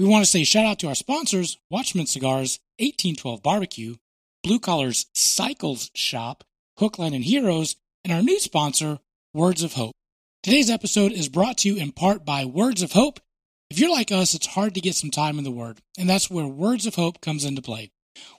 We want to say shout out to our sponsors, Watchman Cigars, 1812 Barbecue, Blue Collars Cycles Shop, Hookline and Heroes, and our new sponsor, Words of Hope. Today's episode is brought to you in part by Words of Hope. If you're like us, it's hard to get some time in the Word, and that's where Words of Hope comes into play.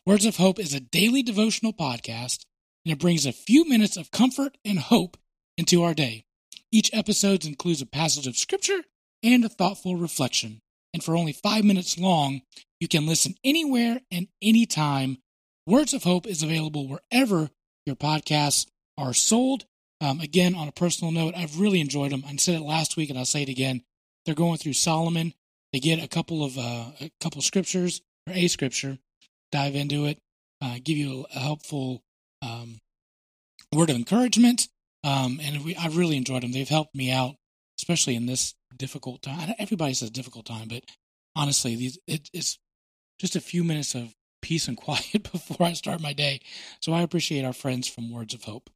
Words of Hope is a daily devotional podcast, and it brings a few minutes of comfort and hope into our day. Each episode includes a passage of Scripture and a thoughtful reflection. And for only five minutes long, you can listen anywhere and anytime. Words of Hope is available wherever your podcasts are sold. Um, again, on a personal note, I've really enjoyed them. I said it last week, and I'll say it again. They're going through Solomon. They get a couple of uh, a couple scriptures or a scripture, dive into it, uh, give you a, helpful um, word of encouragement, um, and we, I've really enjoyed them. They've helped me out, especially in this difficult time. Everybody says difficult time, but honestly, these it, it's just a few minutes of peace and quiet before I start my day. So I appreciate our friends from Words of Hope.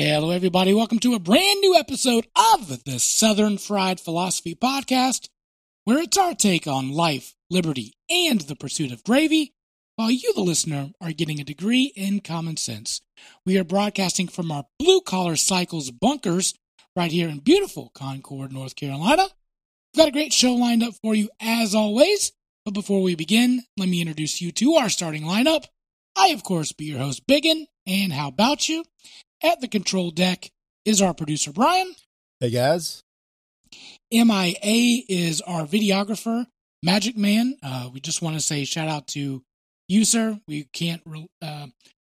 Hello, everybody. Welcome to a brand new episode of the Southern Fried Philosophy Podcast, where it's our take on life, liberty, and the pursuit of gravy, while you, the listener, are getting a degree in common sense. We are broadcasting from our Blue Collar Cycles bunkers right here in beautiful Concord, North Carolina. We've got a great show lined up for you as always. But before we begin, let me introduce you to our starting lineup. I, of course, be your host, Biggin, and how about you? At the control deck is our producer, Brian. Hey, guys. MIA is our videographer, Magic Man. Uh, we just want to say shout out to you, sir. We can't re- uh,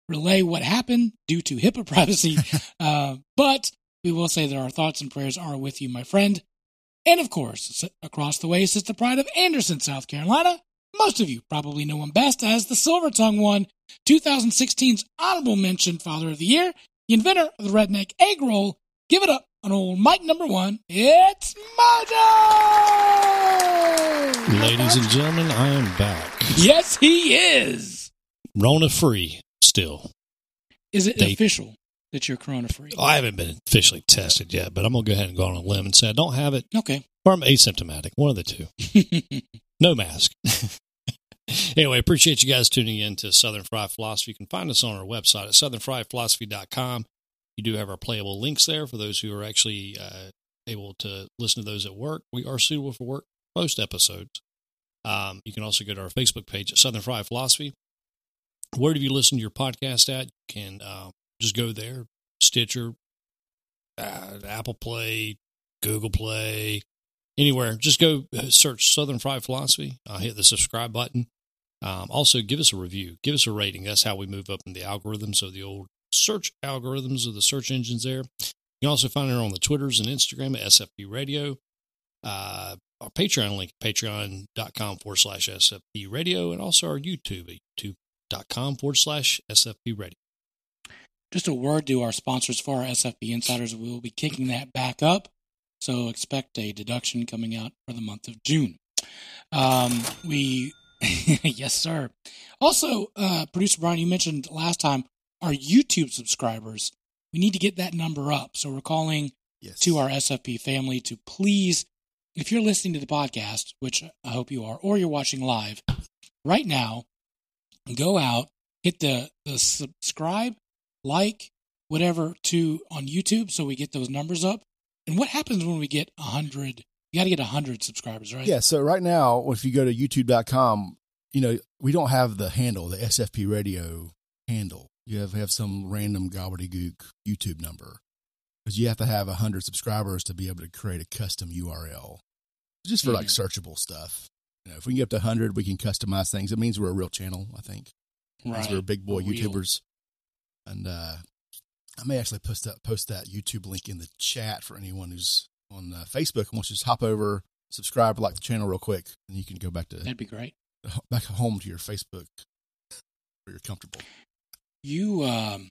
relay what happened due to HIPAA privacy, uh, but we will say that our thoughts and prayers are with you, my friend. And of course, across the way sits the pride of Anderson, South Carolina. Most of you probably know him best as the Silver Tongue one, 2016's honorable mention Father of the Year, the inventor of the redneck egg roll. Give it up on old Mike number one. It's Mojo! Ladies and gentlemen, I am back. Yes, he is. Rona free still. Is it they, official that you're corona free? I haven't been officially tested yet, but I'm going to go ahead and go on a limb and say I don't have it. Okay. Or I'm asymptomatic. One of the two. no mask. anyway, appreciate you guys tuning in to Southern Fried Philosophy. You can find us on our website at southernfriedphilosophy.com. You do have our playable links there for those who are actually uh, able to listen to those at work. We are suitable for work post episodes. Um, you can also go to our Facebook page at Southern Fried Philosophy. Where do you listen to your podcast at, you can uh, just go there, Stitcher, uh, Apple Play, Google Play, anywhere. Just go search Southern Fried Philosophy. Uh, hit the subscribe button. Um, also, give us a review, give us a rating. That's how we move up in the algorithms of the old search algorithms of the search engines there. You can also find it on the Twitters and Instagram at SFP Radio. Uh, our Patreon link, patreon.com forward slash SFP Radio, and also our YouTube at youtube.com forward slash SFP Radio. Just a word to our sponsors for our SFP Insiders. We will be kicking that back up. So expect a deduction coming out for the month of June. Um, we yes, sir. Also, uh, producer Brian, you mentioned last time our YouTube subscribers. We need to get that number up. So we're calling yes. to our SFP family to please, if you're listening to the podcast, which I hope you are, or you're watching live right now, go out, hit the, the subscribe, like, whatever to on YouTube so we get those numbers up. And what happens when we get a hundred you got to get 100 subscribers, right? Yeah. So right now, if you go to youtube.com, you know, we don't have the handle, the SFP radio handle. You have, have some random gobbledygook YouTube number because you have to have 100 subscribers to be able to create a custom URL just for mm-hmm. like searchable stuff. You know, if we can get up to 100, we can customize things. It means we're a real channel, I think. Right. We're big boy YouTubers. And uh, I may actually post that, post that YouTube link in the chat for anyone who's on uh, Facebook and wants to just hop over, subscribe, like the channel real quick, and you can go back to that'd be great. Back home to your Facebook where you're comfortable. You um,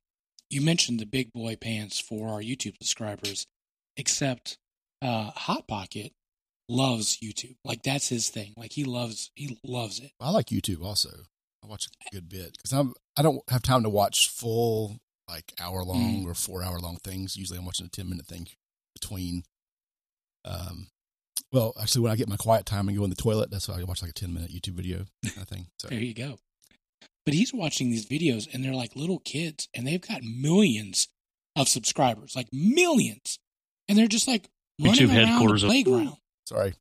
you mentioned the big boy pants for our YouTube subscribers, except uh, Hot Pocket loves YouTube. Like that's his thing. Like he loves he loves it. I like YouTube also. I watch a good bit because I'm I don't have time to watch full like hour long Mm. or four hour long things. Usually, I'm watching a ten minute thing between. Um, well, actually, when I get my quiet time and go in the toilet, that's why I watch like a ten minute YouTube video kind of thing. So There you go. But he's watching these videos and they're like little kids and they've got millions of subscribers, like millions. And they're just like running YouTube around headquarters the of- playground. sorry,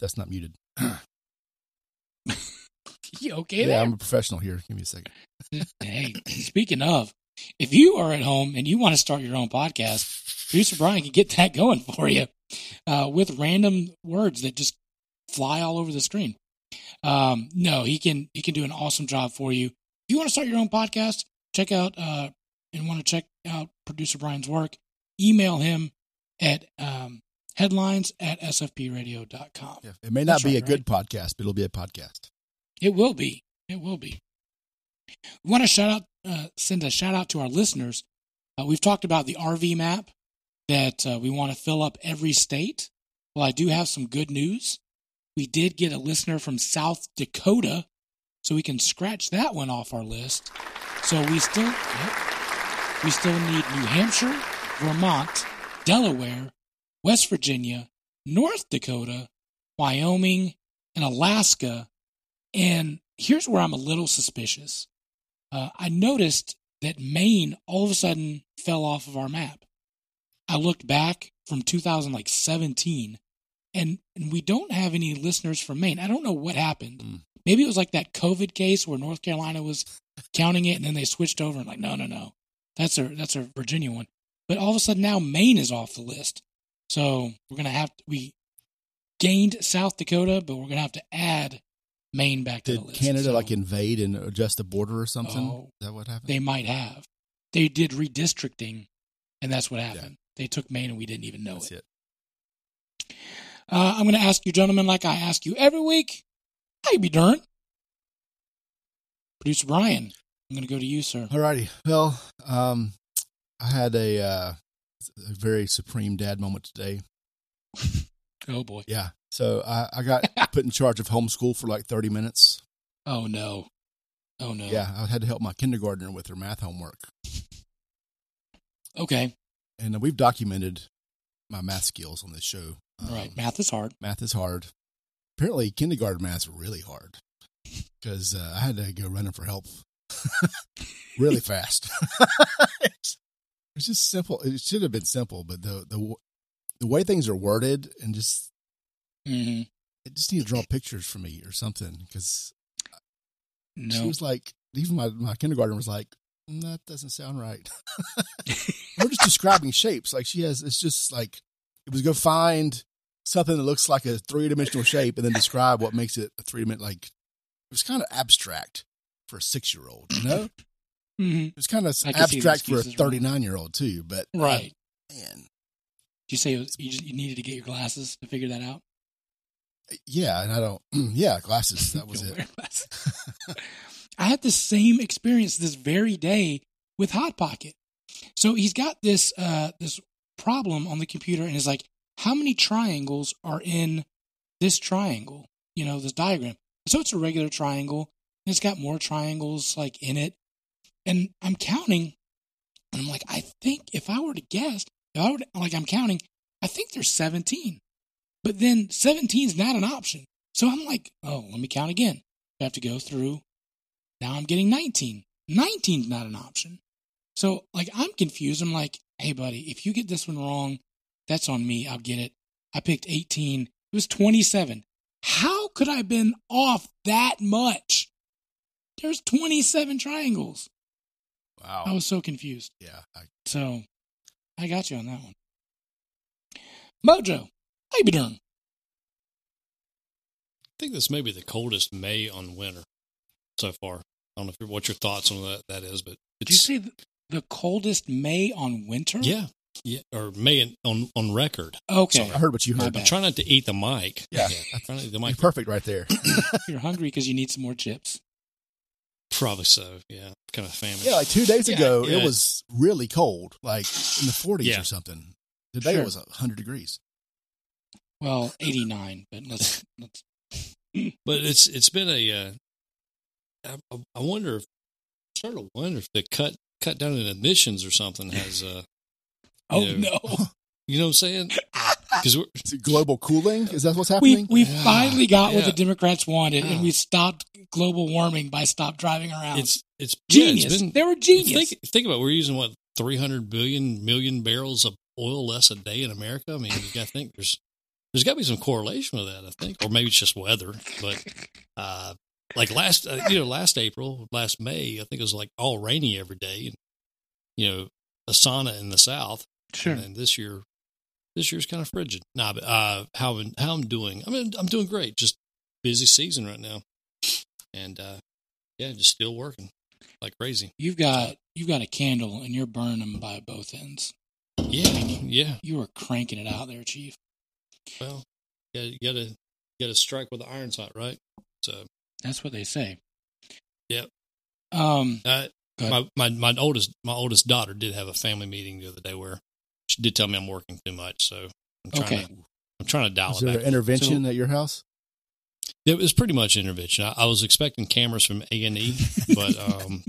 that's not muted. You okay yeah, there? I'm a professional here. Give me a second. hey, speaking of, if you are at home and you want to start your own podcast, producer Brian can get that going for you uh, with random words that just fly all over the screen. Um, no, he can he can do an awesome job for you. If you want to start your own podcast, check out uh, and want to check out producer Brian's work, email him at um, headlines at sfpradio.com. Yeah, it may not That's be right, a good podcast, but it'll be a podcast. It will be. It will be. We want to shout out, uh, send a shout out to our listeners. Uh, we've talked about the RV map that uh, we want to fill up every state. Well, I do have some good news. We did get a listener from South Dakota, so we can scratch that one off our list. So we still, yep, we still need New Hampshire, Vermont, Delaware, West Virginia, North Dakota, Wyoming, and Alaska. And here's where I'm a little suspicious. Uh, I noticed that Maine all of a sudden fell off of our map. I looked back from 2017, and, and we don't have any listeners from Maine. I don't know what happened. Mm. Maybe it was like that COVID case where North Carolina was counting it, and then they switched over and like, no, no, no, that's a that's our Virginia one. But all of a sudden now Maine is off the list. So we're gonna have to, we gained South Dakota, but we're gonna have to add Maine back to Did the list. Canada So like invade and adjust the border or something? Oh. Is that what happened? they might have. They did redistricting, and that's what happened. They took Maine, and we didn't even know That's it. it. Uh, I'm going to ask you, gentlemen, like I ask you every week. How you be darn? Producer Brian, I'm going to go to you, sir. Alrighty. Well, um, I had a, uh, a very supreme dad moment today. Oh boy. Yeah. So I, I got put in charge of homeschool for like 30 minutes. Oh no. Oh no. Yeah. I had to help my kindergartner with her math homework. Okay. And uh, we've documented my math skills on this show. Um, right. Math is hard. Math is hard. Apparently, kindergarten math's really hard because uh, I had to go running for help really fast. it's, it's just simple. It should have been simple, but the the the way things are worded and just mm-hmm. it just need to draw pictures for me or something because she was like, even my my kindergarten was like, "Mm, that doesn't sound right. We're just describing shapes. Like she has, it's just like it was go find something that looks like a three dimensional shape and then describe what makes it a three dimensional. Like it was kind of abstract for a six year old, you know. hmm It was kind of I can see the abstract for a thirty nine year old too. But uh, Right. man, Did you say it was, you, just, you needed to get your glasses to figure that out? yeah, and I don't. Yeah, glasses. That was it. I had the same experience this very day with Hot Pocket. So he's got this uh, this problem on the computer, and is like, how many triangles are in this triangle? You know, this diagram. So it's a regular triangle, and it's got more triangles like in it. And I'm counting, and I'm like, I think if I were to guess, if I were like I'm counting, I think there's 17. But then 17 is not an option. So I'm like, oh, let me count again. I have to go through. Now I'm getting 19. 19 is not an option. So like I'm confused. I'm like, hey buddy, if you get this one wrong, that's on me. I'll get it. I picked 18. It was 27. How could I have been off that much? There's 27 triangles. Wow. I was so confused. yeah. I, So I got you on that one. Mojo, how you be doing? I think this may be the coldest May on winter so far. I don't know if you're, what your thoughts on that that is, but Did you say the, the coldest May on winter? yeah, yeah, or May in, on on record. Okay. I heard what you My heard. I'm trying not to eat the mic. Yeah. I'm trying to eat the You're mic. perfect right there. You're hungry because you need some more chips. Probably so. Yeah, kind of famine. Yeah, like two days Yeah, ago, yeah. it was really cold, like in the 40s Yeah. or something. Today Sure. it was 100 degrees. Well, 89, but let's, let's, But it's it's been a. Uh, I, I wonder if I'm starting to wonder if the cut cut down in emissions or something has. Uh, oh Yeah. no. you know what I'm saying? Because we're Is it global cooling? Is that what's happening? we Yeah. finally got what the Democrats wanted, Yeah. and we stopped global warming by stop driving around. it's it's genius. Yeah, it's been, they were genius. Think, think about it. we're using what 300 billion million barrels of oil less a day in America. I mean, you got to think there's there's got to be some correlation with that. I think, or maybe it's just weather. But uh, like last, uh, you know, last April, last May, I think it was like all rainy every day, and you know, a sauna in the south. sure. And then this year, this year's kind of frigid. Nah, but uh, how I'm- how I'm doing? I mean, I'm doing great. Just busy season right now, and uh, yeah, just still working like crazy. You've got you've got a candle, and you're burning them by both ends. Yeah, yeah. You are cranking it out there, Chief. Well, yeah, you gotta gotta strike with the iron's hot, right? So, That's what they say. Yep. Um. uh, my my my oldest my oldest daughter did have a family meeting the other day where she did tell me I'm working too much, so I'm trying Okay. to I'm trying to dial Is it there back. an intervention at your house? It was pretty much intervention. I, I was expecting cameras from A and E, but um,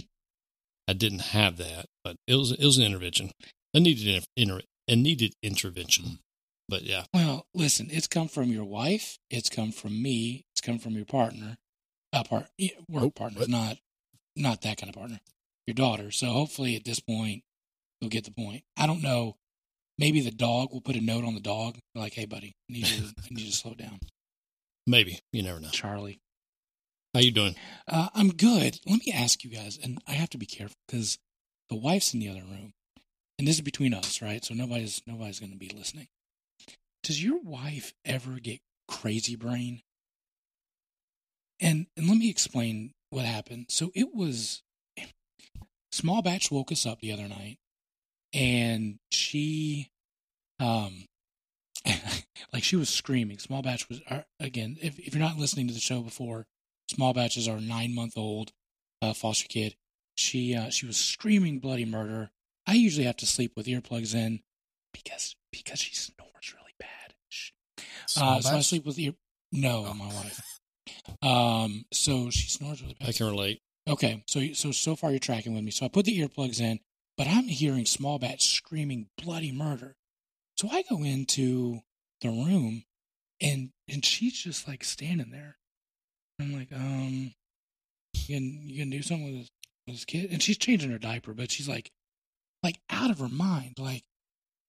I didn't have that. But it was it was an intervention. A needed inter, a needed intervention. But yeah, Well, listen. It's come from your wife. It's come from me. It's come from your partner. Uh, part work Oh, partner, not not that kind of partner. Your daughter. So hopefully, at this point, you'll get the point. I don't know. Maybe the dog will put a note on the dog, like, "Hey, buddy, I need you. I need you to slow down, maybe you never know. Charlie." How you doing? Uh, I'm good. Let me ask you guys, and I have to be careful because the wife's in the other room, and this is between us, right? So nobody's nobody's going to be listening. Does your wife ever get crazy brain? And and let me explain what happened. So it was small batch woke us up the other night, and she, um, like she was screaming. Small batch was uh, again. If if you're not listening to the show before, small batches are nine month old uh, foster kid. She uh, she was screaming bloody murder. I usually have to sleep with earplugs in because because she snores really bad. Small Uh, so I sleep with ear. No, Oh. my wife. Um, so she snores really bad. I can relate. Okay, so so so far you're tracking with me. So I put the earplugs in, but I'm hearing small batch screaming bloody murder. So I go into the room, and and she's just like standing there. I'm like, um, you can you can do something with this, with this kid, and she's changing her diaper, but she's like, like out of her mind, like,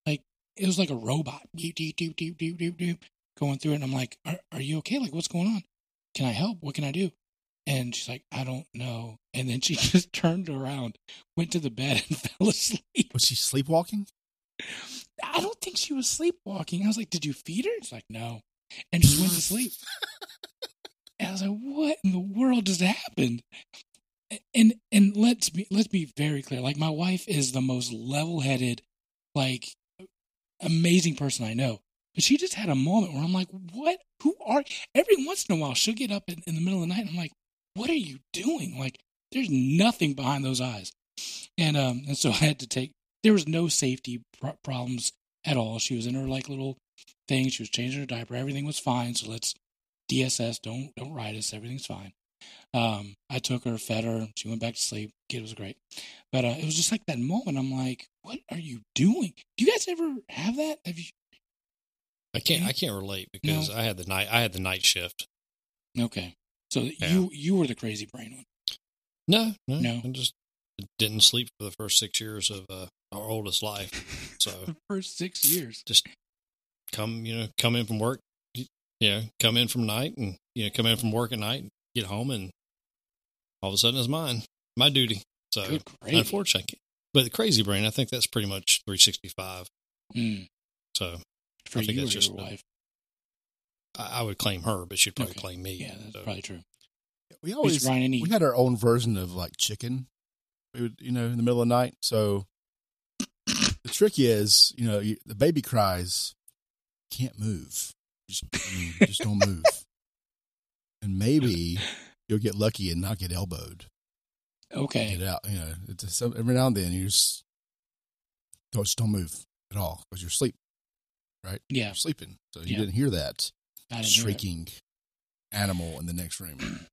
like it was like a robot, doop doop doop doop doop doop, going through it. And I'm like, are, are you okay? Like, what's going on? Can I help? What can I do? And she's like, I don't know. And then she just turned around, went to the bed, and fell asleep. Was she sleepwalking? I don't think she was sleepwalking. I was like, Did you feed her? She's like, No. And just went to sleep. And I was like, What in the world just happened? And and let's be let's be very clear. Like my wife is the most level headed, like amazing person I know. But she just had a moment where I'm like, What? Who are every once in a while she'll get up in, in the middle of the night and I'm like, What are you doing? Like there's nothing behind those eyes. And um and so I had to take there was no safety pro- problems at all. She was in her like little thing. She was changing her diaper. Everything was fine. So let's DSS. Don't don't ride us. Everything's fine. Um, I took her, fed her. She went back to sleep. Kid was great. But uh, it was just like that moment. I'm like, what are you doing? Do you guys ever have that? Have you? I can't I can't relate because No. I had the night I had the night shift. Okay. So you you were the crazy brain one. No, no, No. I just didn't sleep for the first six years of uh, our oldest life. So The first six years. just come, you know, come in from work, you know, come in from night and, you know, come in from work at night, and get home and all of a sudden it's mine, my duty. So unfortunately, but the crazy brain, I think that's pretty much 365. Mm, So for I think you or that's just your wife. I, I would claim her, but she'd probably Okay. claim me. Yeah, that's So, probably true. We Mr. always Ryan, any we had our own version of like chicken. We would, you know, in the middle of the night. So the trick is, you know, you, the baby cries, can't move. Just, I mean, just don't move. And maybe you'll get lucky and not get elbowed. Okay. Get out. You know, it's some, every now and then you just don't just don't move at all because you're asleep. Yeah. You're sleeping, so you Yeah. didn't hear that didn't hear shrieking animal in the next room.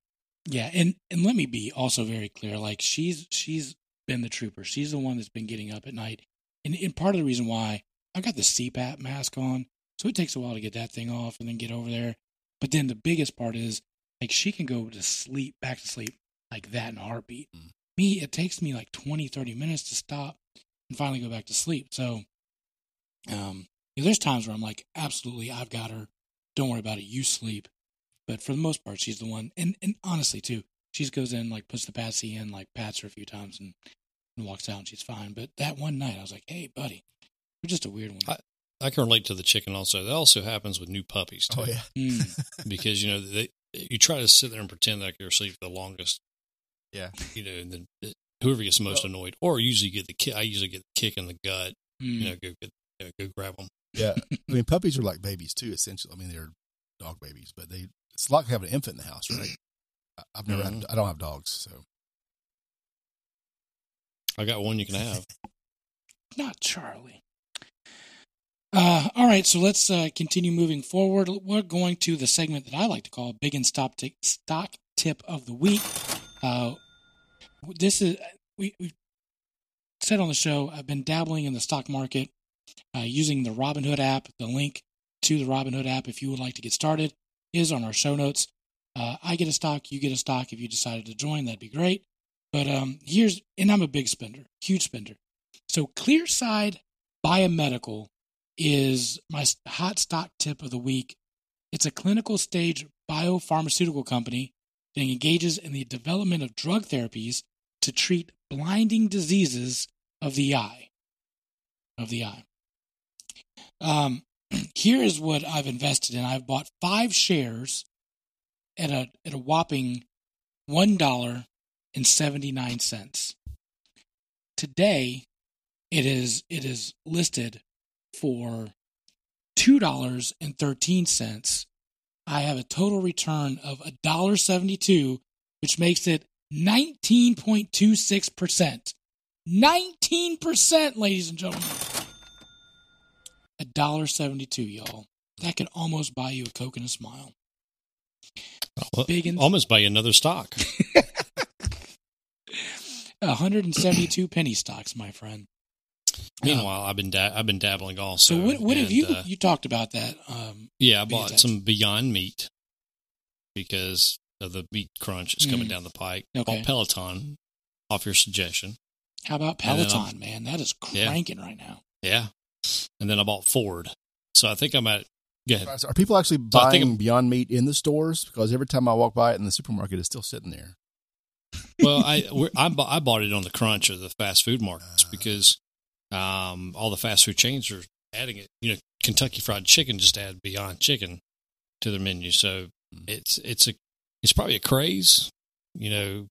Yeah, and and let me be also very clear. Like she's she's been the trooper. She's the one that's been getting up at night, and and part of the reason why I got the CPAP mask on, so it takes a while to get that thing off and then get over there. But then the biggest part is like she can go to sleep, back to sleep like that in a heartbeat. Mm. Me, it takes me like 20, 30 minutes to stop and finally go back to sleep. So, um, you know, there's times where I'm like, absolutely, I've got her. Don't worry about it. You sleep. But for the most part, she's the one. And and honestly, too, she just goes in, like puts the patsy in, like pats her a few times, and, and walks out, and she's fine. But that one night, I was like, hey, buddy, you're just a weird one. I can relate to the chicken also. That also happens with new puppies too, Oh yeah, Mm, because you know they you try to sit there and pretend like you're asleep for the longest. Yeah. you know, and then it- whoever gets the most annoyed, or usually get the kick. I usually get the kick in the gut. mm. You know, go get you know, go grab them. yeah. I mean, puppies are like babies too. Essentially, I mean, they're dog babies, but they it's like having an infant in the house, right? I- I've never had. Mhm. I don't have dogs, so I got one you can have. not Charlie. Uh, all right, so let's uh, continue moving forward. We're going to the segment that I like to call "Biggin Stop Tick Stock Tip of the Week." Uh, this is we we said on the show. I've been dabbling in the stock market uh, using the Robinhood app. The link to the Robinhood app, if you would like to get started, is on our show notes. Uh, I get a stock, you get a stock. If you decided to join, that'd be great. But um, here's, and I'm a big spender, huge spender. So Clearside Biomedical is my hot stock tip of the week. It's a clinical stage biopharmaceutical company that engages in the development of drug therapies to treat blinding diseases of the eye. Of the eye. Um, here is what I've invested in. I've bought five shares at a at a whopping one dollar and seventy nine cents. Today, it is it is listed for two dollars and thirteen cents. I have a total return of a dollar seventy two, which makes it nineteen point two six percent. Nineteen percent, ladies and gentlemen. A dollar seventy two, y'all. That could almost buy you a Coke and a smile. Biggin Almost buy you another stock. 172 penny stocks, my friend. Meanwhile, I've been da- I've been dabbling also. So what, what have you uh, you talked about that? Um, yeah, I bought attached? some Beyond Meat because of the meat crunch is coming Mm. down the pike. Okay. Bought Peloton off your suggestion. how about Peloton, man? That is Yeah. cranking right now. Yeah, and then I bought Ford. So I think I'm at. Go ahead. are people actually So buying Beyond Meat in the stores? Because every time I walk by it in the supermarket, it's still sitting there. well, I I, bought, I bought it on the crunch of the fast food markets Ah. because um, all the fast food chains are adding it. You know, Kentucky Fried Chicken just added Beyond Chicken to their menu, so Mm. it's it's a it's probably a craze, you know,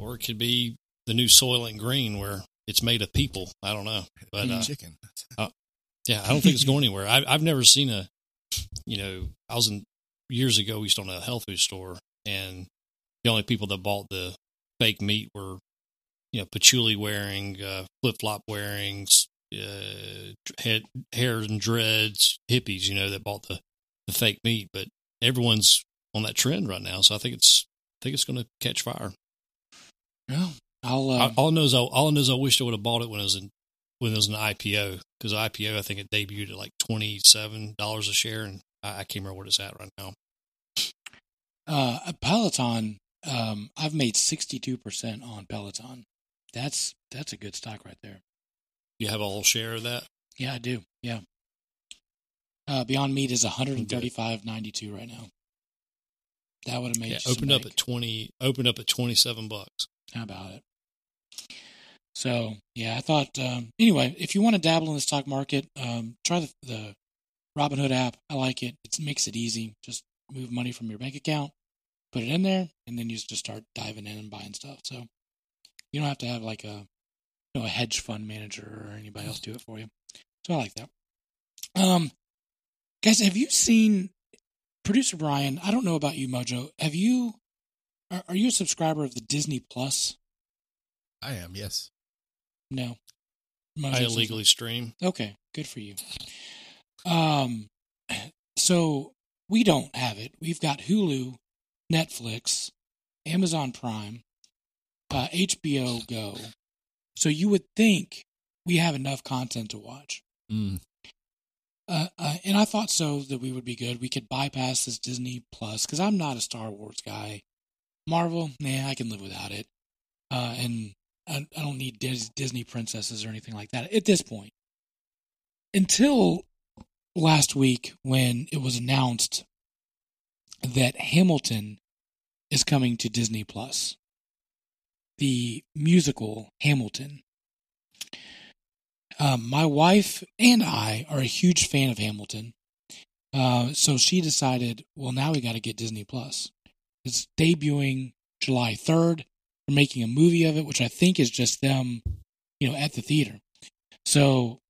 or it could be the new Soylent Green where it's made of people. I don't know, but uh, chicken. yeah, I don't think it's going anywhere. I, I've never seen a, you know, I was in years ago. We used to own a health food store, and the only people that bought the fake meat were, you know, patchouli wearing, uh, flip flop wearing, uh, head hair and dreads hippies. You know, that bought the the fake meat. But everyone's on that trend right now, so I think it's I think it's going to catch fire. Well, I'll. Uh, I- all I know is I, all I know is I wish I would have bought it when it was in when it was an IPO because IPO I think it debuted at like twenty seven dollars a share and I, I can't remember what it's at right now. uh, Peloton. Um, I've made 62 percent on Peloton. That's that's a good stock right there. You have a whole share of that. Yeah, I do. Yeah. Uh, Beyond Meat is 135.92 right now. That would have made Yeah, opened up bank. at twenty. Opened up at twenty seven bucks. How about it? So yeah, I thought um, anyway. If you want to dabble in the stock market, um, try the, the Robinhood app. I like it. It makes it easy. Just move money from your bank account, put it in there, and then you just start diving in and buying stuff. So you don't have to have like a you know a hedge fund manager or anybody else do it for you. So I like that. Um, guys, have you seen producer Brian? I don't know about you, Mojo. Have you? Are, are you a subscriber of the Disney Plus? I am. Yes. No. I Mojo says illegally stream. Okay, good for you. Um, so we don't have it. We've got Hulu, Netflix, Amazon Prime, uh, HBO Go. So you would think we have enough content to watch. Mm. Uh, uh, and I thought so that we would be good. We could bypass this Disney Plus because I'm not a Star Wars guy. Marvel, nah, I can live without it. Uh, and I, I don't need Dis- Disney princesses or anything like that at this point. Until last week, when it was announced that Hamilton is coming to Disney Plus, the musical Hamilton. Um, my wife and I are a huge fan of Hamilton. Uh, so she decided, well, now we got to get Disney Plus. It's debuting July 3rd. They're making a movie of it, which I think is just them, you know, at the theater. So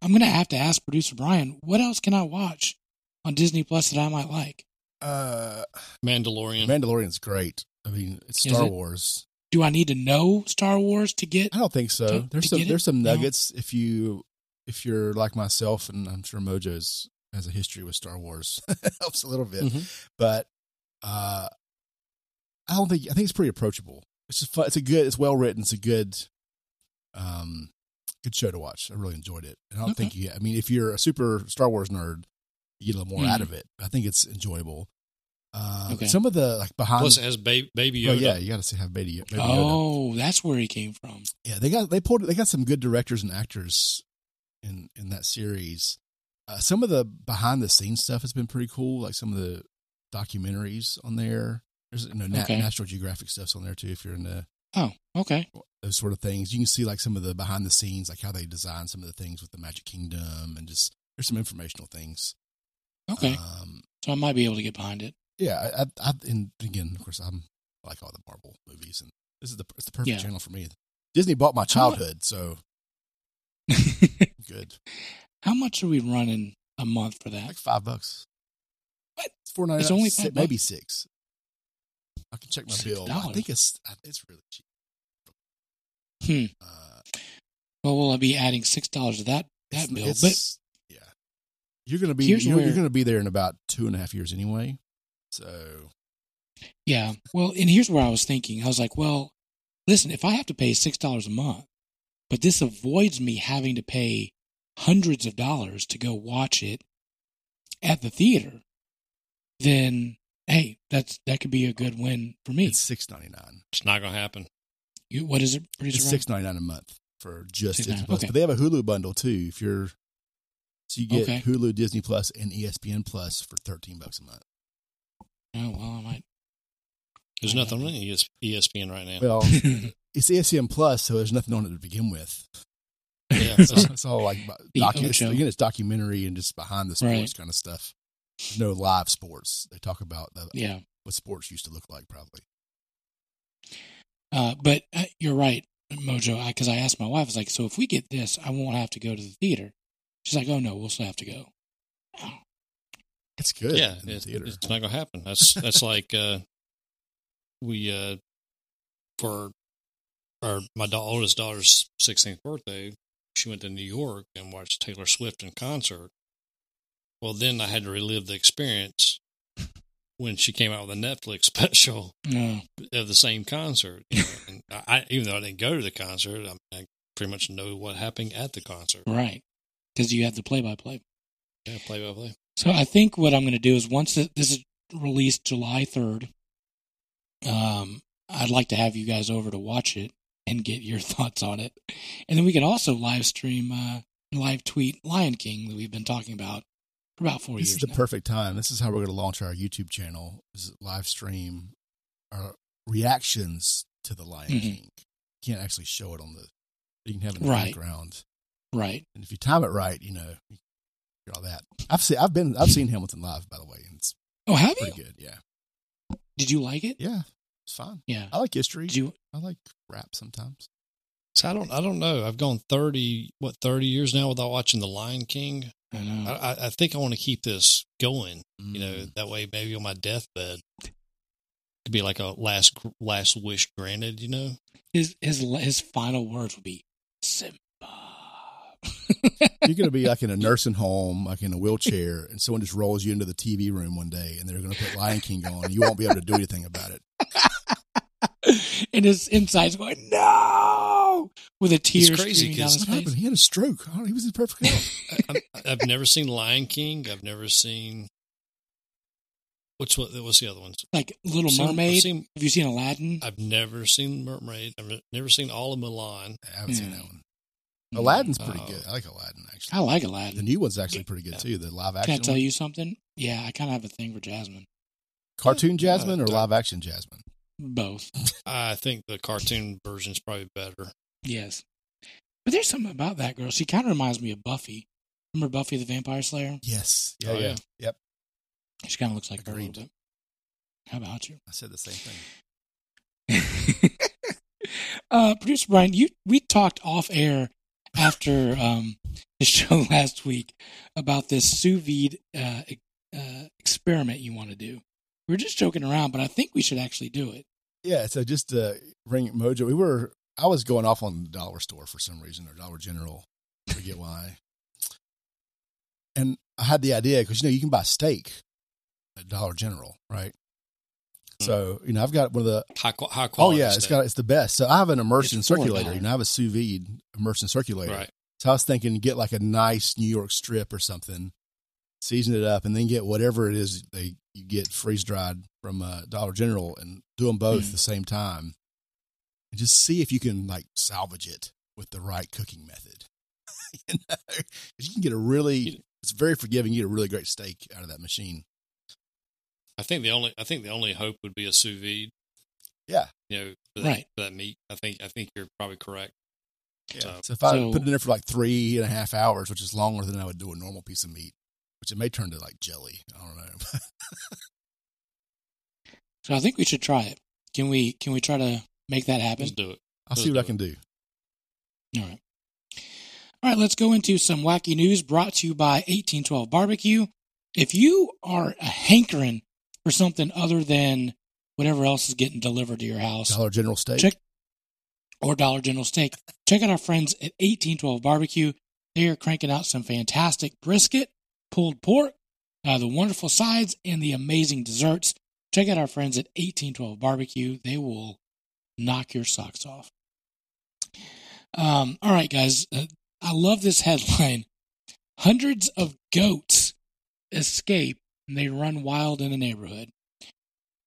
I'm going to have to ask producer Brian, what else can I watch on Disney Plus that I might like? Uh, Mandalorian. Mandalorian's great. I mean, it's Star it? Wars. Do I need to know Star Wars to get? I don't think so. To- there's to some get it? there's some No. nuggets if you if you're like myself, and I'm sure Mojo's has a history with Star Wars. helps a little bit, Mhm. but uh, I don't think I think it's pretty approachable. It's just fun. It's a good. It's well written. It's a good, um, good show to watch. I really enjoyed it. And I don't Okay. think you. I mean, if you're a super Star Wars nerd, you get a little more out Mhm. of it. I think it's enjoyable. Uh, Okay. Some of the like behind. Plus, has ba- Baby Oh Yoda. yeah, you got to have baby. baby Yoda. Oh, that's where he came from. Yeah, they got they pulled they got some good directors and actors in in that series. Uh, some of the behind the scenes stuff has been pretty cool, like some of the documentaries on there. There's you know Nat, Okay. National Geographic stuff's on there too. If you're into Oh, okay. those sort of things, you can see like some of the behind the scenes, like how they design some of the things with the Magic Kingdom, and just there's some informational things. Okay. Um, so I might be able to get behind it. yeah, I, I, I and again, of course, I'm I like all the Marvel movies, and this is the it's the perfect Yeah. channel for me. Disney bought my childhood, so good. How much are we running a month for that? like five bucks. It's four ninety. It's only five maybe six. I can check my Six bill. I think it's it's really cheap. Hmm. Uh, Well, will I be adding six dollars to that that bill? but yeah, you're gonna be you're, where- you're gonna be there in about two and a half years anyway. So yeah. Well, and here's where I was thinking. I was like, well, listen, if I have to pay six dollars a month, but this avoids me having to pay hundreds of dollars to go watch it at the theater, then hey, that's that could be a good win for me. it's six ninety nine. It's not going to happen. You, what is it? Producer It's six ninety nine a month for just Disney Plus. okay. But they have a Hulu bundle too. If you're so you get Okay. Hulu, Disney Plus, and ESPN Plus for thirteen bucks a month. Oh well, I might. There's I nothing know. on ESPN right now. Well, it's ESPN Plus, so there's nothing on it to begin with. yeah, it's, all, it's all like docu- it's, again, it's documentary and just behind the sports Right. kind of stuff. There's no live sports. They talk about the, yeah. what sports used to look like, probably. Uh, but uh, you're right, Mojo, because I, asked my wife, I was like, so if we get this, I won't have to go to the theater. She's like, oh no, we'll still have to go. It's good. yeah, in the it's, theater. it's not going to happen. That's that's like uh, we uh, for our my da- oldest daughter's 16th birthday, she went to New York and watched Taylor Swift in concert. Well, then I had to relive the experience when she came out with a Netflix special No, of the same concert. You know, and I, even though I didn't go to the concert, I, I pretty much know what happened at the concert. right. Because you have the play by play. Yeah, play by play. So I think what I'm going to do is once this is released July 3rd, um, I'd like to have you guys over to watch it and get your thoughts on it. And then we can also live stream, uh, live tweet Lion King that we've been talking about about four this years is the now. perfect time. This is how we're going to launch our YouTube channel. Is live stream our reactions to the Lion Mhm. King. You can't actually show it on the. You can have it in the Right. background, right. and if you time it right, you know, you all that. I've seen. I've been. I've seen Hamilton live, by the way, and it's Oh, have you? pretty good. Yeah, Did you like it? yeah, it's fine. Yeah. I like history. Did you? I like rap sometimes. So I don't, I don't know. I've gone thirty, what thirty years now without watching The Lion King. I know. I, I- I think I want to keep this going. You know, Mm. that way maybe on my deathbed, it Could be like a last last wish granted, you know. His his his final words would be Simba. You're going to be like in a nursing home, like in a wheelchair, and someone just rolls you into the TV room one day, and they're going to put Lion King on, and you won't be able to do anything about it. and his insides going no with a tear It's crazy streaming down 'cause- his face. He had a stroke. Oh, he was in perfect health. I, I've never seen Lion King. I've never seen. What's what? What's the other ones? Like Little I've Mermaid. seen- Have you seen Aladdin? I've never seen Mermaid. I've never seen all of Mulan. I haven't seen that one. Aladdin's pretty Oh. good. I like Aladdin actually. I like Aladdin. The new one's actually pretty good too. The live action. Can I tell one. you something? Yeah, I kind of have a thing for Jasmine. cartoon Jasmine or Uh, live action Jasmine. Both. I think the cartoon version's probably better. Yes. But there's something about that girl. She kind of reminds me of Buffy. Remember Buffy the Vampire Slayer? Yes. Yeah. Oh, yeah. yeah. Yep. She kind of looks like her a Agreed. little bit. How about you? I said the same thing. uh, Producer Brian, you we talked off air after um, the show last week about this sous vide uh, uh, experiment you want to do. We were just joking around, but I think we should actually do it. Yeah. So just uh, ring Mojo. We were. I was going off on the dollar store for some reason or Dollar General. I forget why. And I had the idea because you know you can buy steak at Dollar General, right? So you know I've got one of the High high Oh quality. yeah, it's got it's the best. So I have an immersion It's circulator. You know, I have a sous vide immersion circulator. right. So I was thinking, get like a nice New York strip or something, season it up, and then get whatever it is they you get freeze dried from uh, Dollar General, and do them both at the same time, and just see if you can like salvage it with the right cooking method. you, know? 'Cause you can get a really, it's very forgiving. You get a really great steak out of that machine. I think the only I think the only hope would be a sous vide. Yeah. You know, for that, Right. for that meat. I think I think you're probably correct. So, um, So if I So- put it in there for like three and a half hours, which is longer than I would do a normal piece of meat, which it may turn to like jelly. I don't know. So I think we should try it. Can we? Can we try to make that happen? let's do it. I'll see what I can do. All right. All right, let's go into some wacky news brought to you by 1812 Barbecue. If you are a hankering for something other than whatever else is getting delivered to your house Dollar General steak. Check- or Dollar General Steak, check out our friends at 1812 Barbecue. They are cranking out some fantastic brisket, pulled pork, uh, the wonderful sides, and the amazing desserts. Check out our friends at 1812 Barbecue. They will knock your socks off. Um, all right, guys. Uh, I love this headline. Hundreds of goats escape and they run wild in a neighborhood.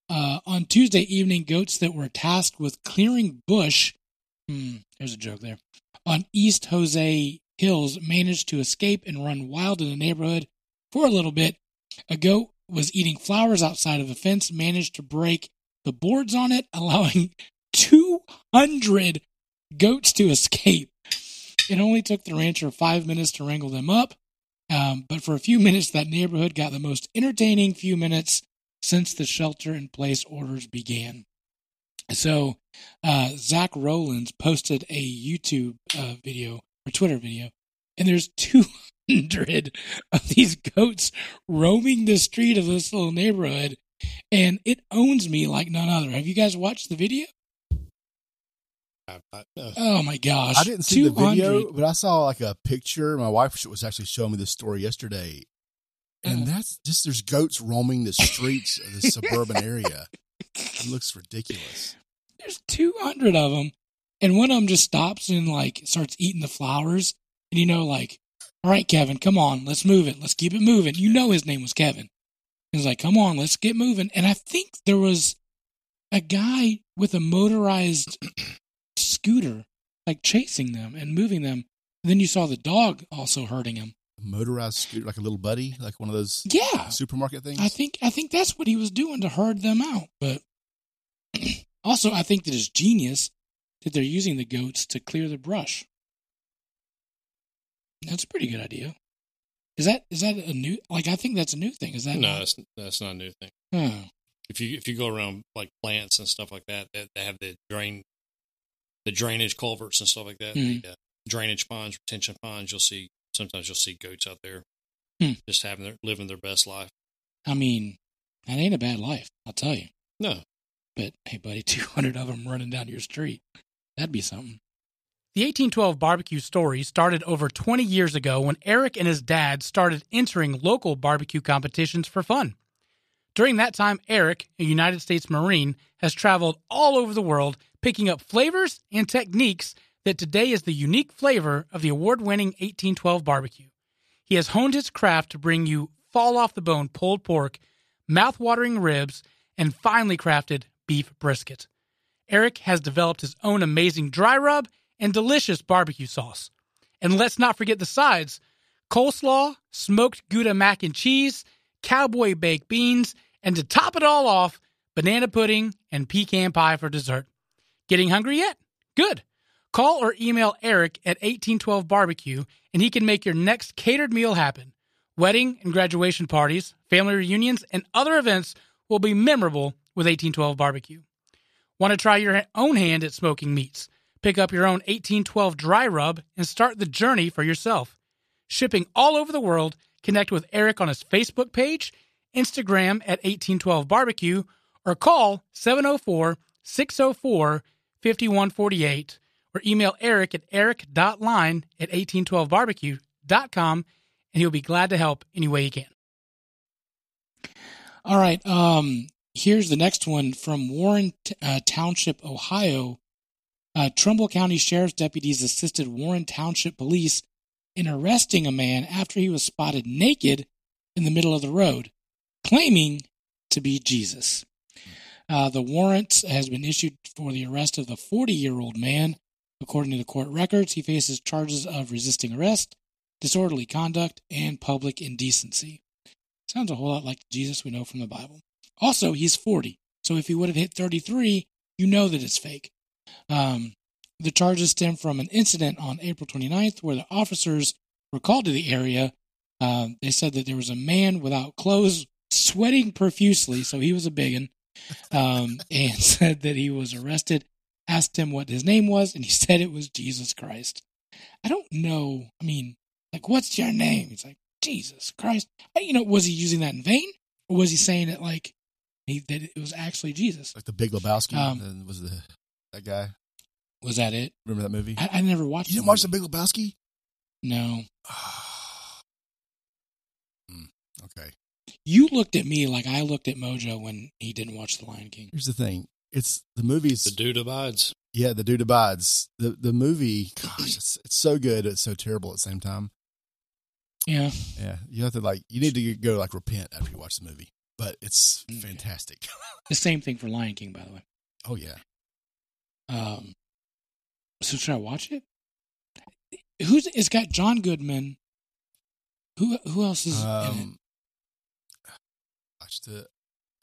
Uh, on Tuesday evening, goats that were tasked with clearing bush, hmm, there's a joke there, on East Jose Hills managed to escape and run wild in the neighborhood for a little bit. A goat was eating flowers outside of a fence, managed to break the boards on it, allowing 200 goats to escape. It only took the rancher five minutes to wrangle them up, um, but for a few minutes, that neighborhood got the most entertaining few minutes since the shelter in place orders began. So, uh, Zach Rowlands posted a YouTube uh, video or Twitter video, and there's 200 of these goats roaming the street of this little neighborhood, and it owns me like none other. Have you guys watched the video? Uh, Oh my gosh! I didn't see the video, but I saw like a picture. My wife was actually showing me this story yesterday. And Uh. that's just there's goats roaming the streets of this suburban area. It looks ridiculous. There's 200 of them, and one of them just stops and like starts eating the flowers. And you know, like, all right, Kevin, come on, let's move it. Let's keep it moving. You know, his name was Kevin. And he's like, come on, let's get moving. And I think there was a guy with a motorized scooter, like chasing them and moving them. And then you saw the dog also hurting him. Motorized scooter, like a little buddy, like one of those Yeah, supermarket things. I think I think that's what he was doing to herd them out. But also, I think that it's genius that they're using the goats to clear the brush. That's a pretty good idea. Is that is that a new? Like, I think that's a new thing. Is that no, not? that's that's not a new thing. Oh, If you if you go around like plants and stuff like that, that they have the drain, the drainage culverts and stuff like that. Mhm. The uh, drainage ponds, retention ponds. You'll see sometimes you'll see goats out there, Hmm. just having their living their best life. I mean, that ain't a bad life. I'll tell you. No, But hey, buddy, 200 of them running down your street. That'd be something. The 1812 barbecue story started over 20 years ago when Eric and his dad started entering local barbecue competitions for fun. During that time, Eric, a United States Marine, has traveled all over the world picking up flavors and techniques that today is the unique flavor of the award winning 1812 barbecue. He has honed his craft to bring you fall off the bone pulled pork, mouth-watering ribs, and finely crafted beef brisket. Eric has developed his own amazing dry rub and delicious barbecue sauce. And let's not forget the sides coleslaw, smoked Gouda mac and cheese, cowboy baked beans, and to top it all off, banana pudding and pecan pie for dessert. Getting hungry yet? Good. Call or email Eric at 1812 Barbecue and he can make your next catered meal happen. Wedding and graduation parties, family reunions, and other events will be memorable with 1812 Barbecue. Want to try your own hand at smoking meats? Pick up your own 1812 dry rub and start the journey for yourself. Shipping all over the world, connect with Eric on his Facebook page, Instagram at 1812 Barbecue, or call 704 604 5148 or email Eric at eric.line at 1812barbecue.com and he'll be glad to help any way he can. All right. Um, here's the next one from Warren uh, Township, Ohio. Uh, Trumbull County Sheriff's deputies assisted Warren Township Police in arresting a man after he was spotted naked in the middle of the road, claiming to be Jesus. Uh, the warrant has been issued for the arrest of the 40 year old man. According to the court records, he faces charges of resisting arrest, disorderly conduct, and public indecency. Sounds a whole lot like Jesus we know from the Bible. Also, he's 40, so if he would have hit 33, you know that it's fake. Um, the charges stem from an incident on April 29th where the officers were called to the area. Uh, they said that there was a man without clothes sweating profusely, so he was a biggin, um, and said that he was arrested. Asked him what his name was, and he said it was Jesus Christ. I don't know. I mean, like, what's your name? He's like, Jesus Christ. You know, was he using that in vain? Or was he saying it like he, that it was actually Jesus? Like the Big Lebowski Um, and was the that guy. Was that it? Remember that movie? I, I never watched you didn't watch the. Big Lebowski? No. Hmm, okay. You looked at me like I looked at Mojo when he didn't watch The Lion King. Here's the thing. It's the movie's The dude abides. yeah, the dude abides. The the movie, gosh, it's it's so good, it's so terrible at the same time. Yeah. Yeah. You have to like you need to go like repent after you watch the movie. But it's Okay. fantastic. The same thing for Lion King, by the way. oh yeah. Um, so should I watch it? Who's it's got John Goodman. Who who else is in it? Um watch the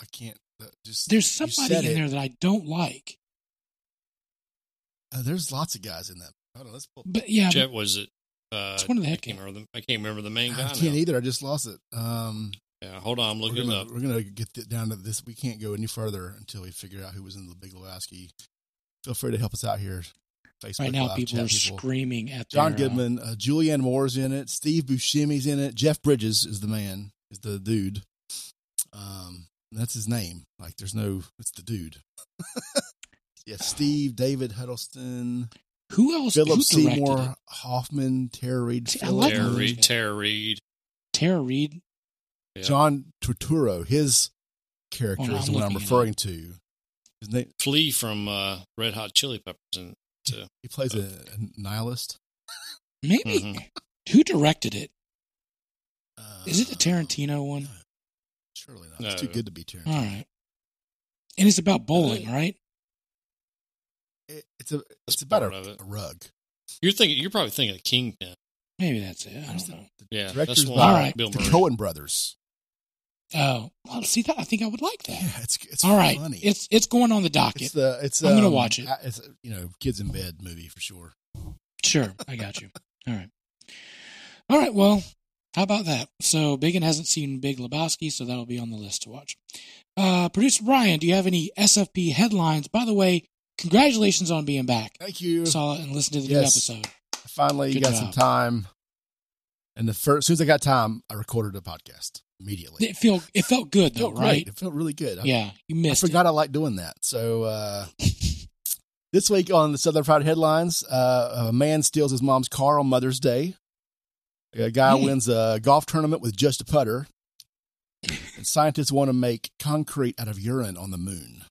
I can't just There's somebody in it. there that I don't like. Uh, there's lots of guys in that. Hold on, let's pull But yeah, Jet was it? Uh, It's one of the I can't remember the, I can't remember the main guy. I can't now. either. I just lost it. Um Yeah, hold on, I'm we're gonna, up. we're gonna get th- down to this. We can't go any further until we figure out who was in the Big Lebowski. Feel free to help us out here. Facebook right now Live, people chat are screaming at John their, uh, Goodman, uh, Julianne Moore's in it. Steve Buscemi's in it. Jeff Bridges is the man, is the dude. Um, that's his name. Like, there's no, it's the dude. yeah, Steve, David Huddleston, who else? Philip who Seymour it? Hoffman, Tara Reid, See, I Philip, like Tara those Reid. Tara Reid. Tara Reid. Yeah. John Turturro. His character Oh, is I'm the one I'm looking it referring to. His name, Flea from uh, Red Hot Chili Peppers. And he plays a, a nihilist. Maybe Mhm. who directed it? Uh, Is it the Tarantino one? Surely not. It's too good to be true. All right. And it's about bowling, right? It, it's a That's it's about a, of it. a rug. you're thinking, you're probably thinking of Kingpin. Maybe that's it. I don't the- know. the Yeah, director's that's one. All right. Bill the Coen brothers. Oh, well, see that I think I would like that. Yeah, it's it's All right, funny. it's it's going on the docket. It's the it's I'm gonna um, watch it. It's you know kids in bed movie for sure. Sure, I got you. All right, all right. Well, how about that? So Biggin hasn't seen Big Lebowski, so that'll be on the list to watch. Uh, Producer Brian, do you have any SFP headlines? By the way, congratulations on being back. Thank you. Saw it and listened to the Yes. new episode. Finally, Good got job. some time. And the first, as soon as I got time, I recorded a podcast. immediately. It felt it felt good It though, felt great. right? It felt really good. I- Yeah, you missed. I forgot I like doing that. So uh, this week on the Southern Fried headlines, uh, a man steals his mom's car on Mother's Day. A guy Hmm. wins a golf tournament with just a putter. And scientists want to make concrete out of urine on the moon.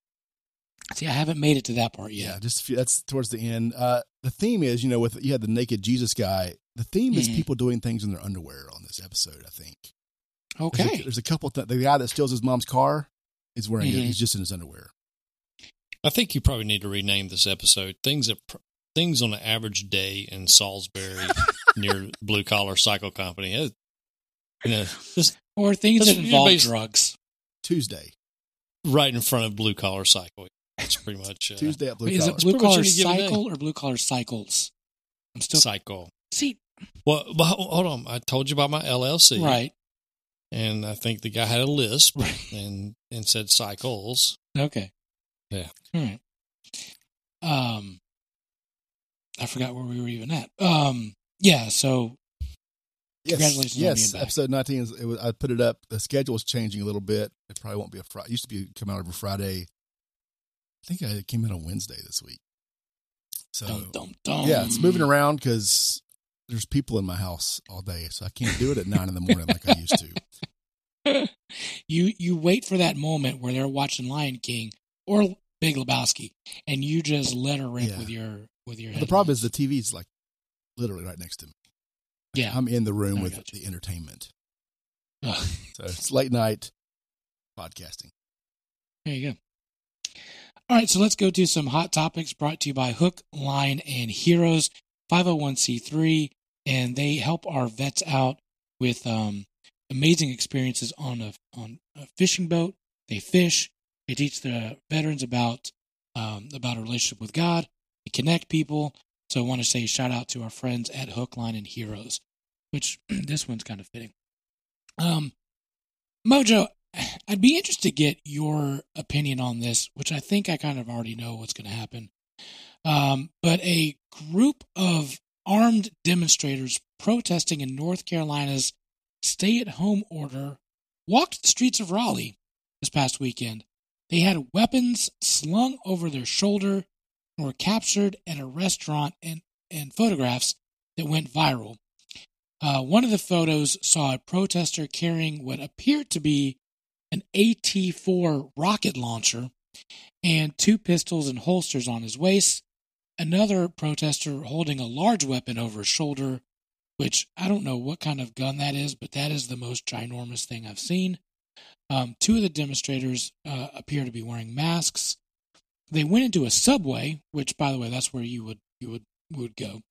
See, I haven't made it to that part Yeah, yet. just few, that's towards the end. Uh, the theme is, you know, with you had the naked Jesus guy. The theme is Mhm. people doing things in their underwear on this episode. I think. There's a, Okay. there's a couple. Th- the guy that steals his mom's car is wearing it. Mhm. He's just in his underwear. I think you probably need to rename this episode "Things that pr- Things on an Average Day in Salisbury near Blue Collar Cycle Company." It- you know, just Or things That's- that involve drugs. Tuesday. right in front of Blue Collar Cycle. That's pretty much uh, Tuesday at Blue Is Collar. it blue pretty collar any given day. cycle or blue collar cycles? I'm still cycle. see Well, but hold on. I told you about my LLC, right. And I think the guy had a lisp Right. and and said cycles. Okay. Yeah. All right. Um, I forgot where we were even at. Um, yeah. So Yes, Congratulations on Yes, being back. episode 19 is, it was, I put it up. The schedule is changing a little bit. It probably won't be a Friday. It used to be come out every Friday. I think I came out on Wednesday this week. So, dum dum dum. yeah, it's moving around because there's people in my house all day. So I can't do it at nine in the morning like I used to. you you wait for that moment where they're watching Lion King or Big Lebowski, and you just let her rip Yeah. with your with your. The problem is the. TV's like literally right next to me. yeah. I'm in the room I with the entertainment. Ugh. So it's late night podcasting. There you go. All right, so let's go to some hot topics brought to you by Hook, Line, and Heroes, 501c3, and they help our vets out with um, amazing experiences on a on a fishing boat. They fish. They teach the veterans about um, about a relationship with God. Connect people. So I want to say shout out to our friends at Hook, Line, and Heroes, which this one's kind of fitting. Um, Mojo, I'd be interested to get your opinion on this, which I think I kind of already know what's going to happen. Um, but a group of armed demonstrators protesting in North Carolina's stay at home order walked the streets of Raleigh this past weekend. They had weapons slung over their shoulder were captured at a restaurant and, and photographs that went viral. Uh, one of the photos saw a protester carrying what appeared to be an AT 4 rocket launcher and two pistols and holsters on his waist. Another protester holding a large weapon over his shoulder, which I don't know what kind of gun that is, but that is the most ginormous thing I've seen. Um, two of the demonstrators uh, appear to be wearing masks. They went into a subway, which, by the way, that's where you would you would would go.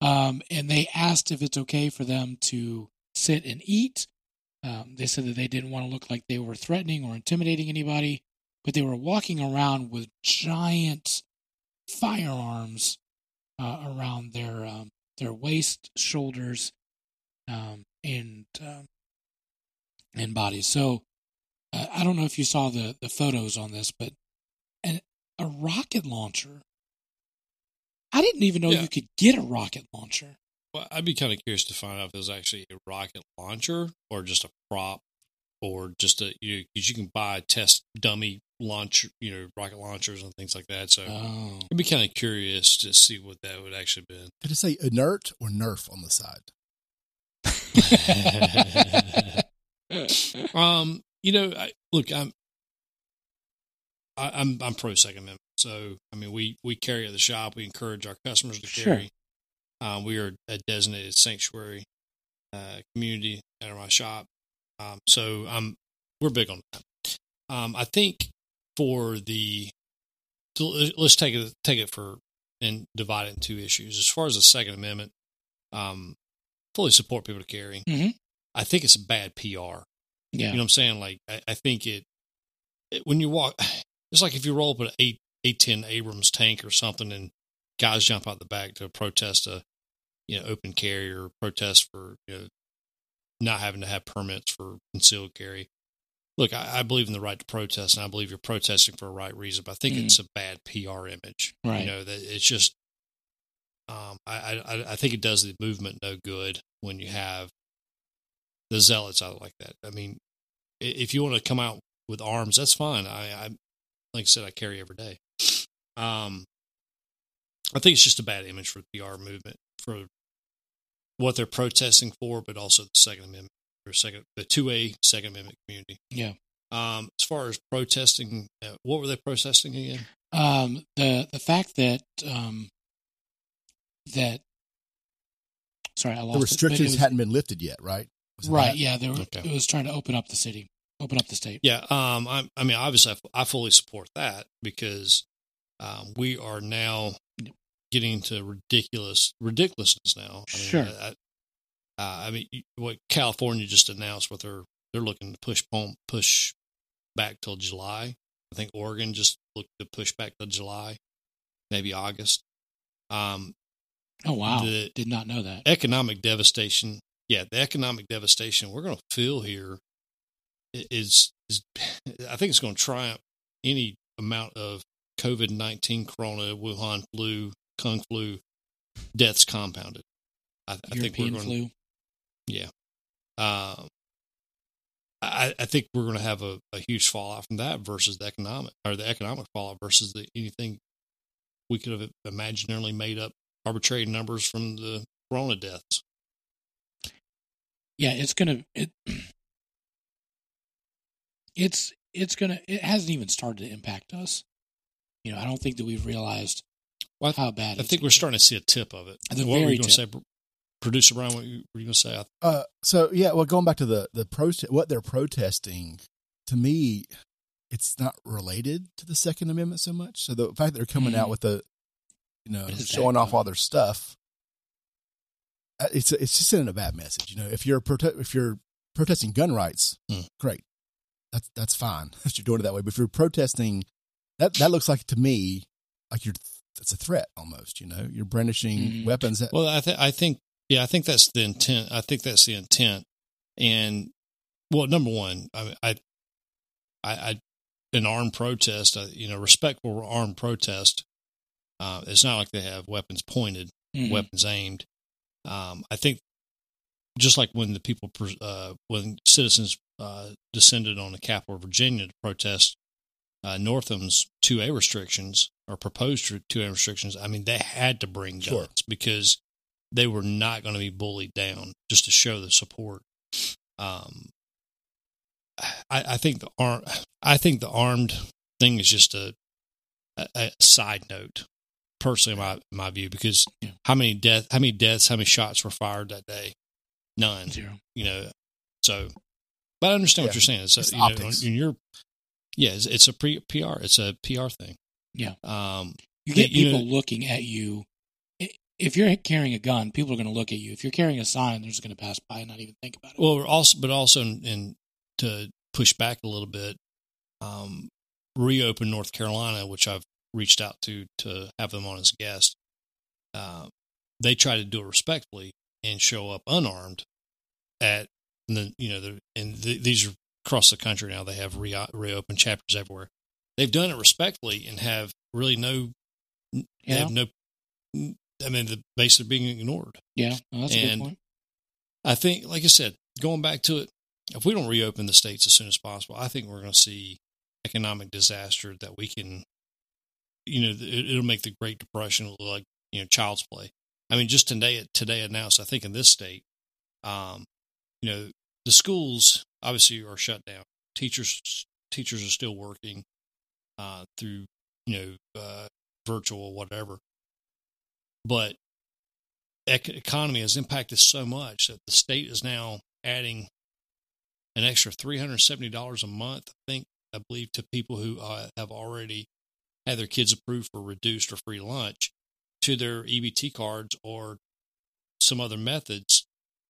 Um, and they asked if it's okay for them to sit and eat. Um, they said that they didn't want to look like they were threatening or intimidating anybody, but they were walking around with giant firearms uh, around their um, their waist, shoulders, um, and um, and bodies. So uh, I don't know if you saw the the photos on this, but a rocket launcher. I didn't even know Yeah. you could get a rocket launcher. Well, I'd be kind of curious to find out if it was actually a rocket launcher or just a prop or just a you because you can buy test dummy launch you know rocket launchers and things like that. So Oh, I'd be kind of curious to see what that would actually be. Did it say inert or nerf on the side? um, you know, I, look, I'm, I, I'm, I'm pro Second Amendment. So, I mean, we we carry at the shop. We encourage our customers to Sure. carry. Um, we are a designated sanctuary uh, community at my shop. Um, so, I'm we're big on that. Um, I think for the let's take it take it for and divide it in two issues. As far as the Second Amendment, um, fully support people to carry. Mhm. I think it's a bad PR. yeah. You know what I'm saying? Like I, I think it, it when you walk, it's like if you roll up an eight eight ten Abrams tank or something, and guys jump out the back to protest a you know open carry or protest for you know not having to have permits for concealed carry. Look, I, I believe in the right to protest, and I believe you're protesting for a right reason. But I think Mhm. it's a bad PR image. Right. You know that it's just. Um, I, I I think it does the movement no good when you have the zealots out like that. I mean, if you want to come out with arms, that's fine. I, I like I said, I carry every day. Um, I think it's just a bad image for the PR movement for what they're protesting for, but also the Second Amendment or second the two A Second Amendment community. Yeah. Um, as far as protesting, uh, what were they protesting again? Um, the the fact that um, that sorry, I lost The restrictions it was- hadn't been lifted yet, right? Was right. that? Yeah, they were, Okay. it was trying to open up the city, open up the state. Yeah, um, I, I mean, obviously, I, f- I fully support that because um, we are now getting to ridiculous ridiculousness now. I mean, Sure. I, I, I mean, what California just announced, what they're they're looking to push push back till July. I think Oregon just looked to push back to July, maybe August. Um, Oh wow, did not know that. economic devastation. Yeah, the economic devastation we're going to feel here is is I think it's going to triumph any amount of COVID nineteen, Corona, Wuhan flu, Kung flu deaths compounded. I, I think we're going. flu. Yeah. Um, I, I think we're going to have a, a huge fallout from that versus the economic or the economic fallout versus the anything we could have imaginarily made up arbitrary numbers from the corona deaths. Yeah, it's gonna it. It's it's gonna it hasn't even started to impact us. You know, I don't think that we've realized Well, how bad. I it's think we're gonna starting to see a tip of it. At the what were you going to tip. say, producer Brian? What you- were you going to say? I, Uh, so yeah, well, going back to the the protest, what they're protesting, to me, it's not related to the Second Amendment so much. So the fact that they're coming out Mhm. with the, you know, What is that showing off all their stuff, uh, it's it's just sending a bad message. You know, if you're prote- if you're protesting gun rights, Hmm. great, that's that's fine that you're doing it that way. But if you're protesting, that that looks like to me like you're that's a threat almost. You know, you're brandishing Mhm. weapons. That, well, I think I think yeah, I think that's the intent. I think that's the intent. And well, number one, I I I, I an armed protest, uh, you know, respectful armed protest. Uh, it's not like they have weapons pointed, Mhm. weapons aimed. Um, I think just like when the people, pres- uh, when citizens uh, descended on the Capitol of Virginia to protest uh, Northam's 2A restrictions or proposed 2A restrictions, I mean, they had to bring guns Sure. because they were not going to be bullied down just to show the support. Um, I, I think the arm, I think the armed thing is just a, a, a side note, personally, in my my view, because Yeah. how many death, how many deaths, how many shots were fired that day? None. Zero. You know, so. But I understand what you're saying. It's, It's you optics. when you're, yeah, it's, it's a pre PR. It's a PR thing. Yeah. Um. You get You know- people looking at you. If you're carrying a gun, people are going to look at you. If you're carrying a sign, they're just going to pass by and not even think about it. Well, we're also, but also, in, in to push back a little bit, um, reopen North Carolina, which I've reached out to to have them on as a guest. Uh, they try to do it respectfully and show up unarmed at the you know the and th- these are across the country now. They have re- reopened chapters everywhere. They've done it respectfully and have really no. They Yeah. have no. I mean, the basically being ignored. yeah, well, that's a good point. I think, like I said, going back to it, if we don't reopen the states as soon as possible, I think we're going to see economic disaster that we can, you know, it, it'll make the Great Depression look like you know child's play. I mean, just today, today announced, I think in this state, um, you know, the schools obviously are shut down. Teachers, teachers are still working uh, through, you know, uh, virtual whatever, but ec- economy has impacted so much that the state is now adding an extra three hundred seventy dollars a month. I think I believe to people who uh, have already had their kids approved for reduced or free lunch to their EBT cards or some other methods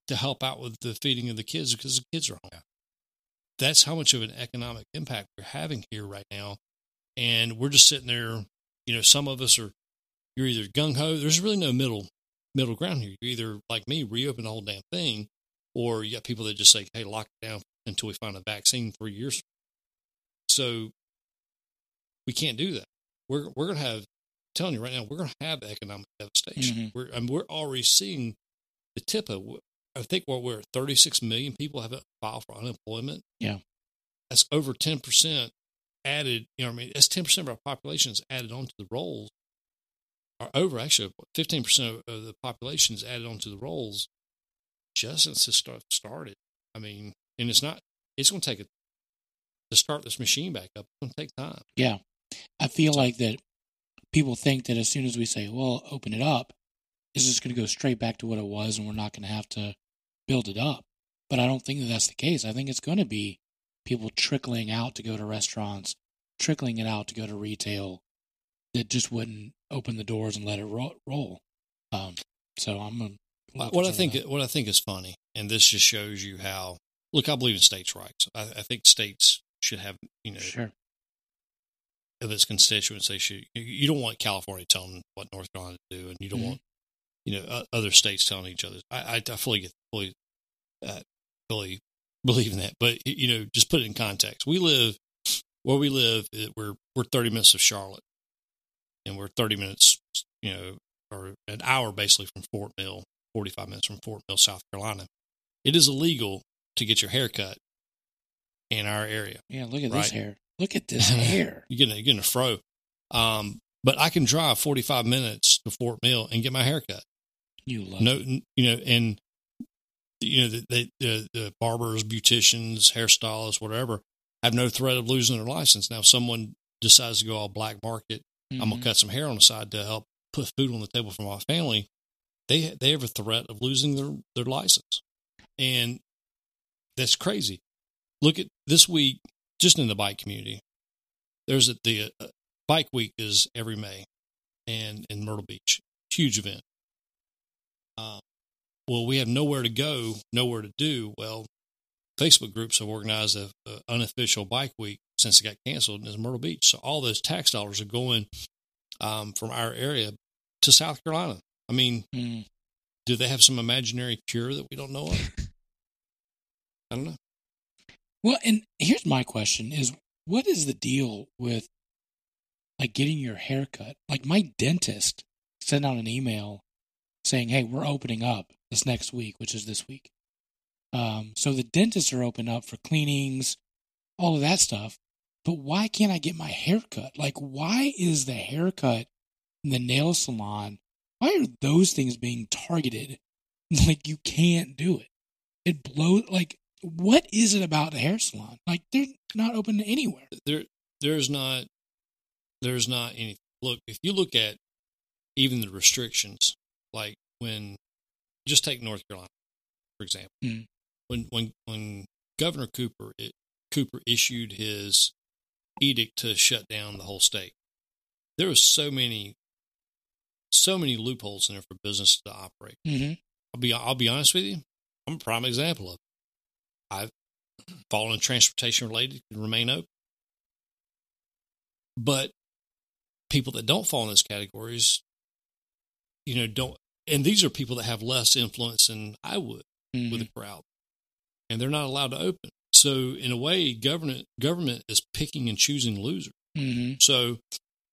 to help out with the feeding of the kids because the kids are home. That's how much of an economic impact we're having here right now, and we're just sitting there. You know, some of us are you're either gung ho. There's really no middle middle ground here. You're either like me reopen the whole damn thing, or you got people that just say, "Hey, lock it down until we find a vaccine three years." So we can't do that. We're we're gonna have. I'm telling you right now, we're gonna have economic devastation. Mhm. We're I mean, we're already seeing the tip of. I think what we're 36 million people have filed for unemployment. Yeah. That's over 10% added. You know, what I mean, that's 10% of our population is added onto the rolls, or over actually 15% of the population is added onto the rolls just since this stuff started. I mean, and it's not, it's going to take a, to start this machine back up, it's going to take time. Yeah. I feel like that people think that as soon as we say, well, open it up, it's just going to go straight back to what it was and we're not going to have to build it up. But I don't think that that's the case. I think it's going to be people trickling out to go to restaurants, trickling it out to go to retail that just wouldn't open the doors and let it ro- roll. Um, so I'm going what I think what I think is funny, and this just shows you how. Look, I believe in states' rights. I, I think states should have, you know, sure. of its constituents. They should. You don't want California telling what North Carolina to do, and you don't Mhm. want, you know, other states telling each other. I, I, I fully get fully, uh, fully believe in that. But you know, just put it in context. We live where we live. We're we're thirty minutes of Charlotte, and we're thirty minutes, you know, or an hour basically from Fort Mill, forty five minutes from Fort Mill, South Carolina. It is illegal to get your hair cut in our area. Yeah, look at Right. this hair. Look at this hair. You're getting, you're getting a fro. Um, but I can drive 45 minutes to Fort Mill and get my hair cut. You love No, you know, and you know the the, the, the barbers, beauticians, hairstylists, whatever, have no threat of losing their license. Now, if someone decides to go all black market, I'm gonna Mhm. cut some hair on the side to help put food on the table for my family. They they have a threat of losing their their license, and that's crazy. Look at this week, just in the bike community. There's a, the uh, bike week is every May, and in Myrtle Beach, huge event. Well, we have nowhere to go, nowhere to do. Well, Facebook groups have organized a, a unofficial bike week since it got canceled in Myrtle Beach. So all those tax dollars are going um, from our area to South Carolina. I mean, Mm. do they have some imaginary cure that we don't know of? I don't know. Well, and here's my question: Is what is the deal with like getting your hair cut? Like my dentist sent out an email saying, "Hey, we're opening up this next week, which is this week." Um, so the dentists are open up for cleanings, all of that stuff. But why can't I get my hair cut? Like, why is the haircut in the nail salon? Why are those things being targeted? Like, you can't do it. It blows. Like, what is it about the hair salon? Like, they're not open anywhere. There, there's not, there's not any. Look, if you look at even the restrictions, like when, just take North Carolina, for example, Mm. when when when Governor Cooper it, Cooper issued his edict to shut down the whole state, there was so many, so many loopholes in there for business to operate. Mm-hmm. I'll be I'll be honest with you. I'm a prime example of it. I've fallen in transportation related can remain open. But people that don't fall in those categories, you know, don't and these are people that have less influence than I would Mm-hmm. with a crowd. And they're not allowed to open. So in a way, government government is picking and choosing losers. Mm-hmm. So,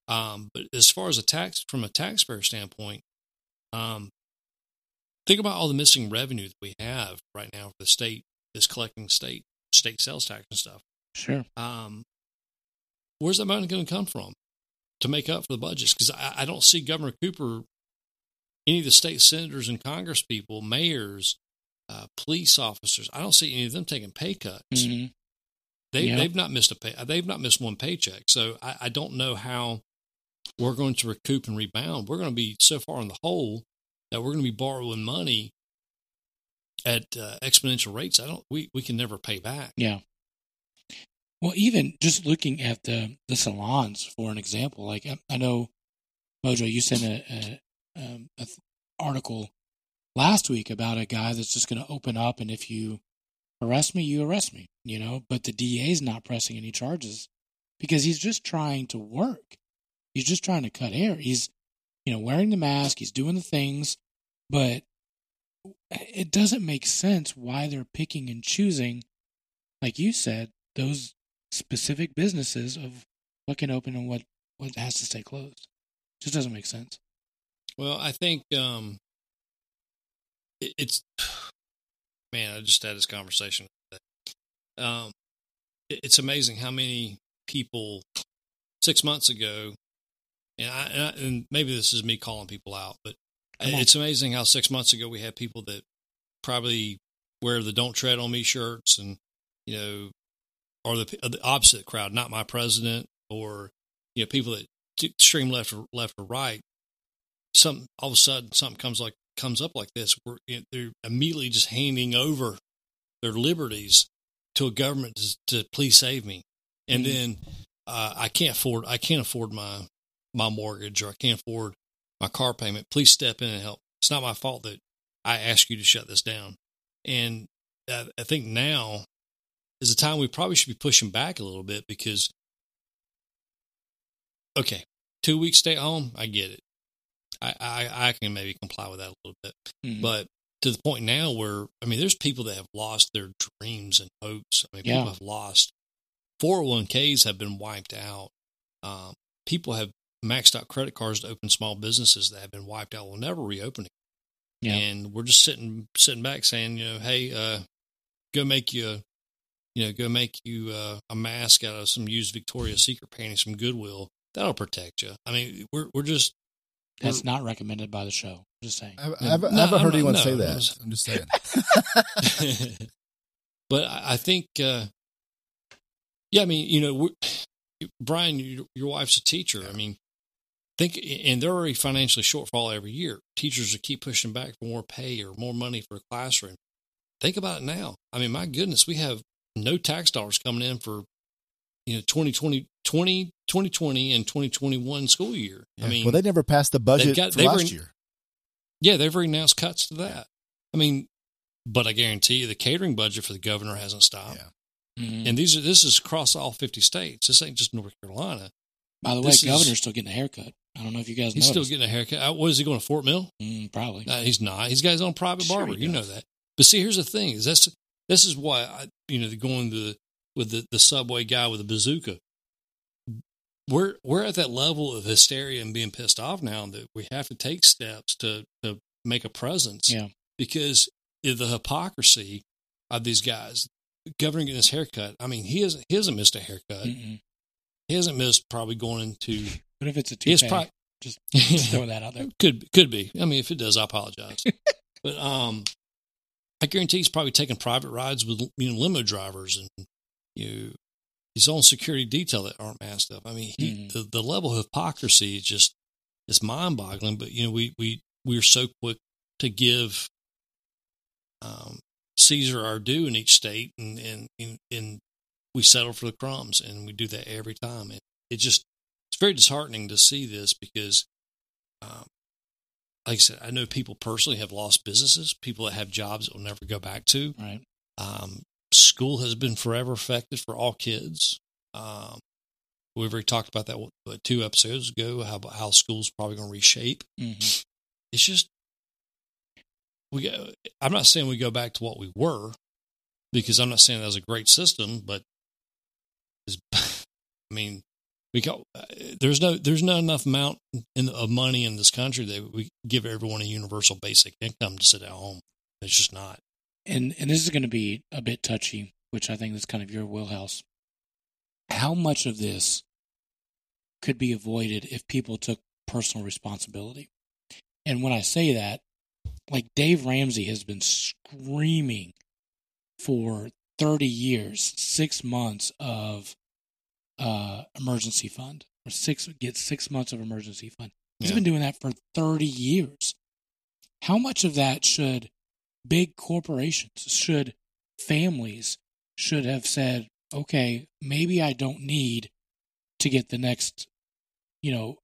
um, but as far as a tax from a taxpayer standpoint, um, think about all the missing revenue that we have right now for the state is collecting state state sales tax and stuff. Sure. Um, where's that money going to come from to make up for the budgets? Because I, I don't see Governor Cooper, any of the state senators and Congress people, mayors, uh, police officers. I don't see any of them taking pay cuts. Mm-hmm. They Yeah. they've not missed a pay. They've not missed one paycheck. So I, I don't know how we're going to recoup and rebound. We're going to be so far in the hole that we're going to be borrowing money at uh, exponential rates. I don't. We we can never pay back. Yeah. Well, even just looking at the the salons for an example, like I, I know, Mojo, you sent a, a, um, th- article last week about a guy that's just going to open up, and if you arrest me, you arrest me, you know. But the DA is not pressing any charges because he's just trying to work. He's just trying to cut hair. He's, you know, wearing the mask. He's doing the things, but it doesn't make sense why they're picking and choosing, like you said, those specific businesses of what can open and what what has to stay closed. Just doesn't make sense. Well, I think um, it, it's man, I just had this conversation. Um, it, it's amazing how many people six months ago, and, I, and, I, and maybe this is me calling people out, but it's amazing how six months ago we had people that probably wear the "Don't Tread on Me" shirts, and you know, or the the opposite crowd, not my president, or you know, people that extreme left or left or right. Some all of a sudden something comes like comes up like this, where they're immediately just handing over their liberties to a government to, to please save me, and Mhm. then uh, I can't afford I can't afford my my mortgage or I can't afford my car payment. Please step in and help. It's not my fault that I ask you to shut this down. And I, I think now is the time we probably should be pushing back a little bit because, okay, two weeks stay at home, I get it. I, I, I can maybe comply with that a little bit. Mhm. But to the point now where, I mean, there's people that have lost their dreams and hopes. I mean, Yeah. people have lost 401ks have been wiped out. Um, people have maxed out credit cards to open small businesses that have been wiped out will never reopen. Yeah. And we're just sitting sitting back saying, you know, hey, uh, go make you, a, you know, go make you uh, a mask out of some used Victoria's Secret panties from Goodwill. That'll protect you. I mean, we're we're just That's not recommended by the show. I'm just saying. I, I haven't, I No, haven't heard I'm- anyone no, say that. was- I'm just saying. but I think, uh, yeah, I mean, you know, Brian, your, your wife's a teacher. I mean, think, and they're already financially shortfall every year. Teachers are keep pushing back for more pay or more money for a classroom. Think about it now. I mean, my goodness, we have no tax dollars coming in for, you know, 2020, 20, 2020 and 2021 school year. I mean, well, they never passed the budget got- for they were last year. yeah, they've already announced cuts to that. I mean, but I guarantee you the catering budget for the governor hasn't stopped. Yeah. Mhm. And these are this is across all fifty states. This ain't just North Carolina. By the way, this is- governor's still getting a haircut. I don't know if you guys He's still getting a haircut. Uh, What is he going to Fort Mill? Mm, probably. No, he's not. He's got his own private Sure barber. you know that. But see, here's the thing: is that's this is why I, you know, going the with the, the subway guy with the bazooka. We're we're at that level of hysteria and being pissed off now that we have to take steps to to make a presence. Yeah. Because of the hypocrisy of these guys. governing getting his haircut. I mean, he hasn't he hasn't missed a haircut. Mm-mm. He hasn't missed probably going into. What if it's a toupee? probably Just, just throw that out there. could could be. I mean, if it does, I apologize. but um, I guarantee he's probably taking private rides with you know limo drivers and you know, his own security detail that aren't masked up. I mean, he, Mhm. the the level of hypocrisy is just it's mind boggling. But you know, we we we're so quick to give um, Caesar our due in each state, and and and, and we settle for the crumbs, and we do that every time. And it just it's very disheartening to see this because, um, like I said, I know people personally have lost businesses, people that have jobs that will never go back to. Right. Um, school has been forever affected for all kids. Um, we've already talked about that what, two episodes ago. How how school's probably going to reshape. hmm It's just we. Go, I'm not saying we go back to what we were, because I'm not saying that was a great system, but it's, I mean, we got there's no there's not enough amount in, of money in this country that we give everyone a universal basic income to sit at home. It's just not. And and this is going to be a bit touchy, which I think is kind of your wheelhouse. How much of this could be avoided if people took personal responsibility? And when I say that, like Dave Ramsey has been screaming for 30 years, six months of uh, emergency fund, or six get six months of emergency fund. He's Yeah. been doing that for 30 years. How much of that should big corporations, should families, should have said, okay, maybe I don't need to get the next, you know,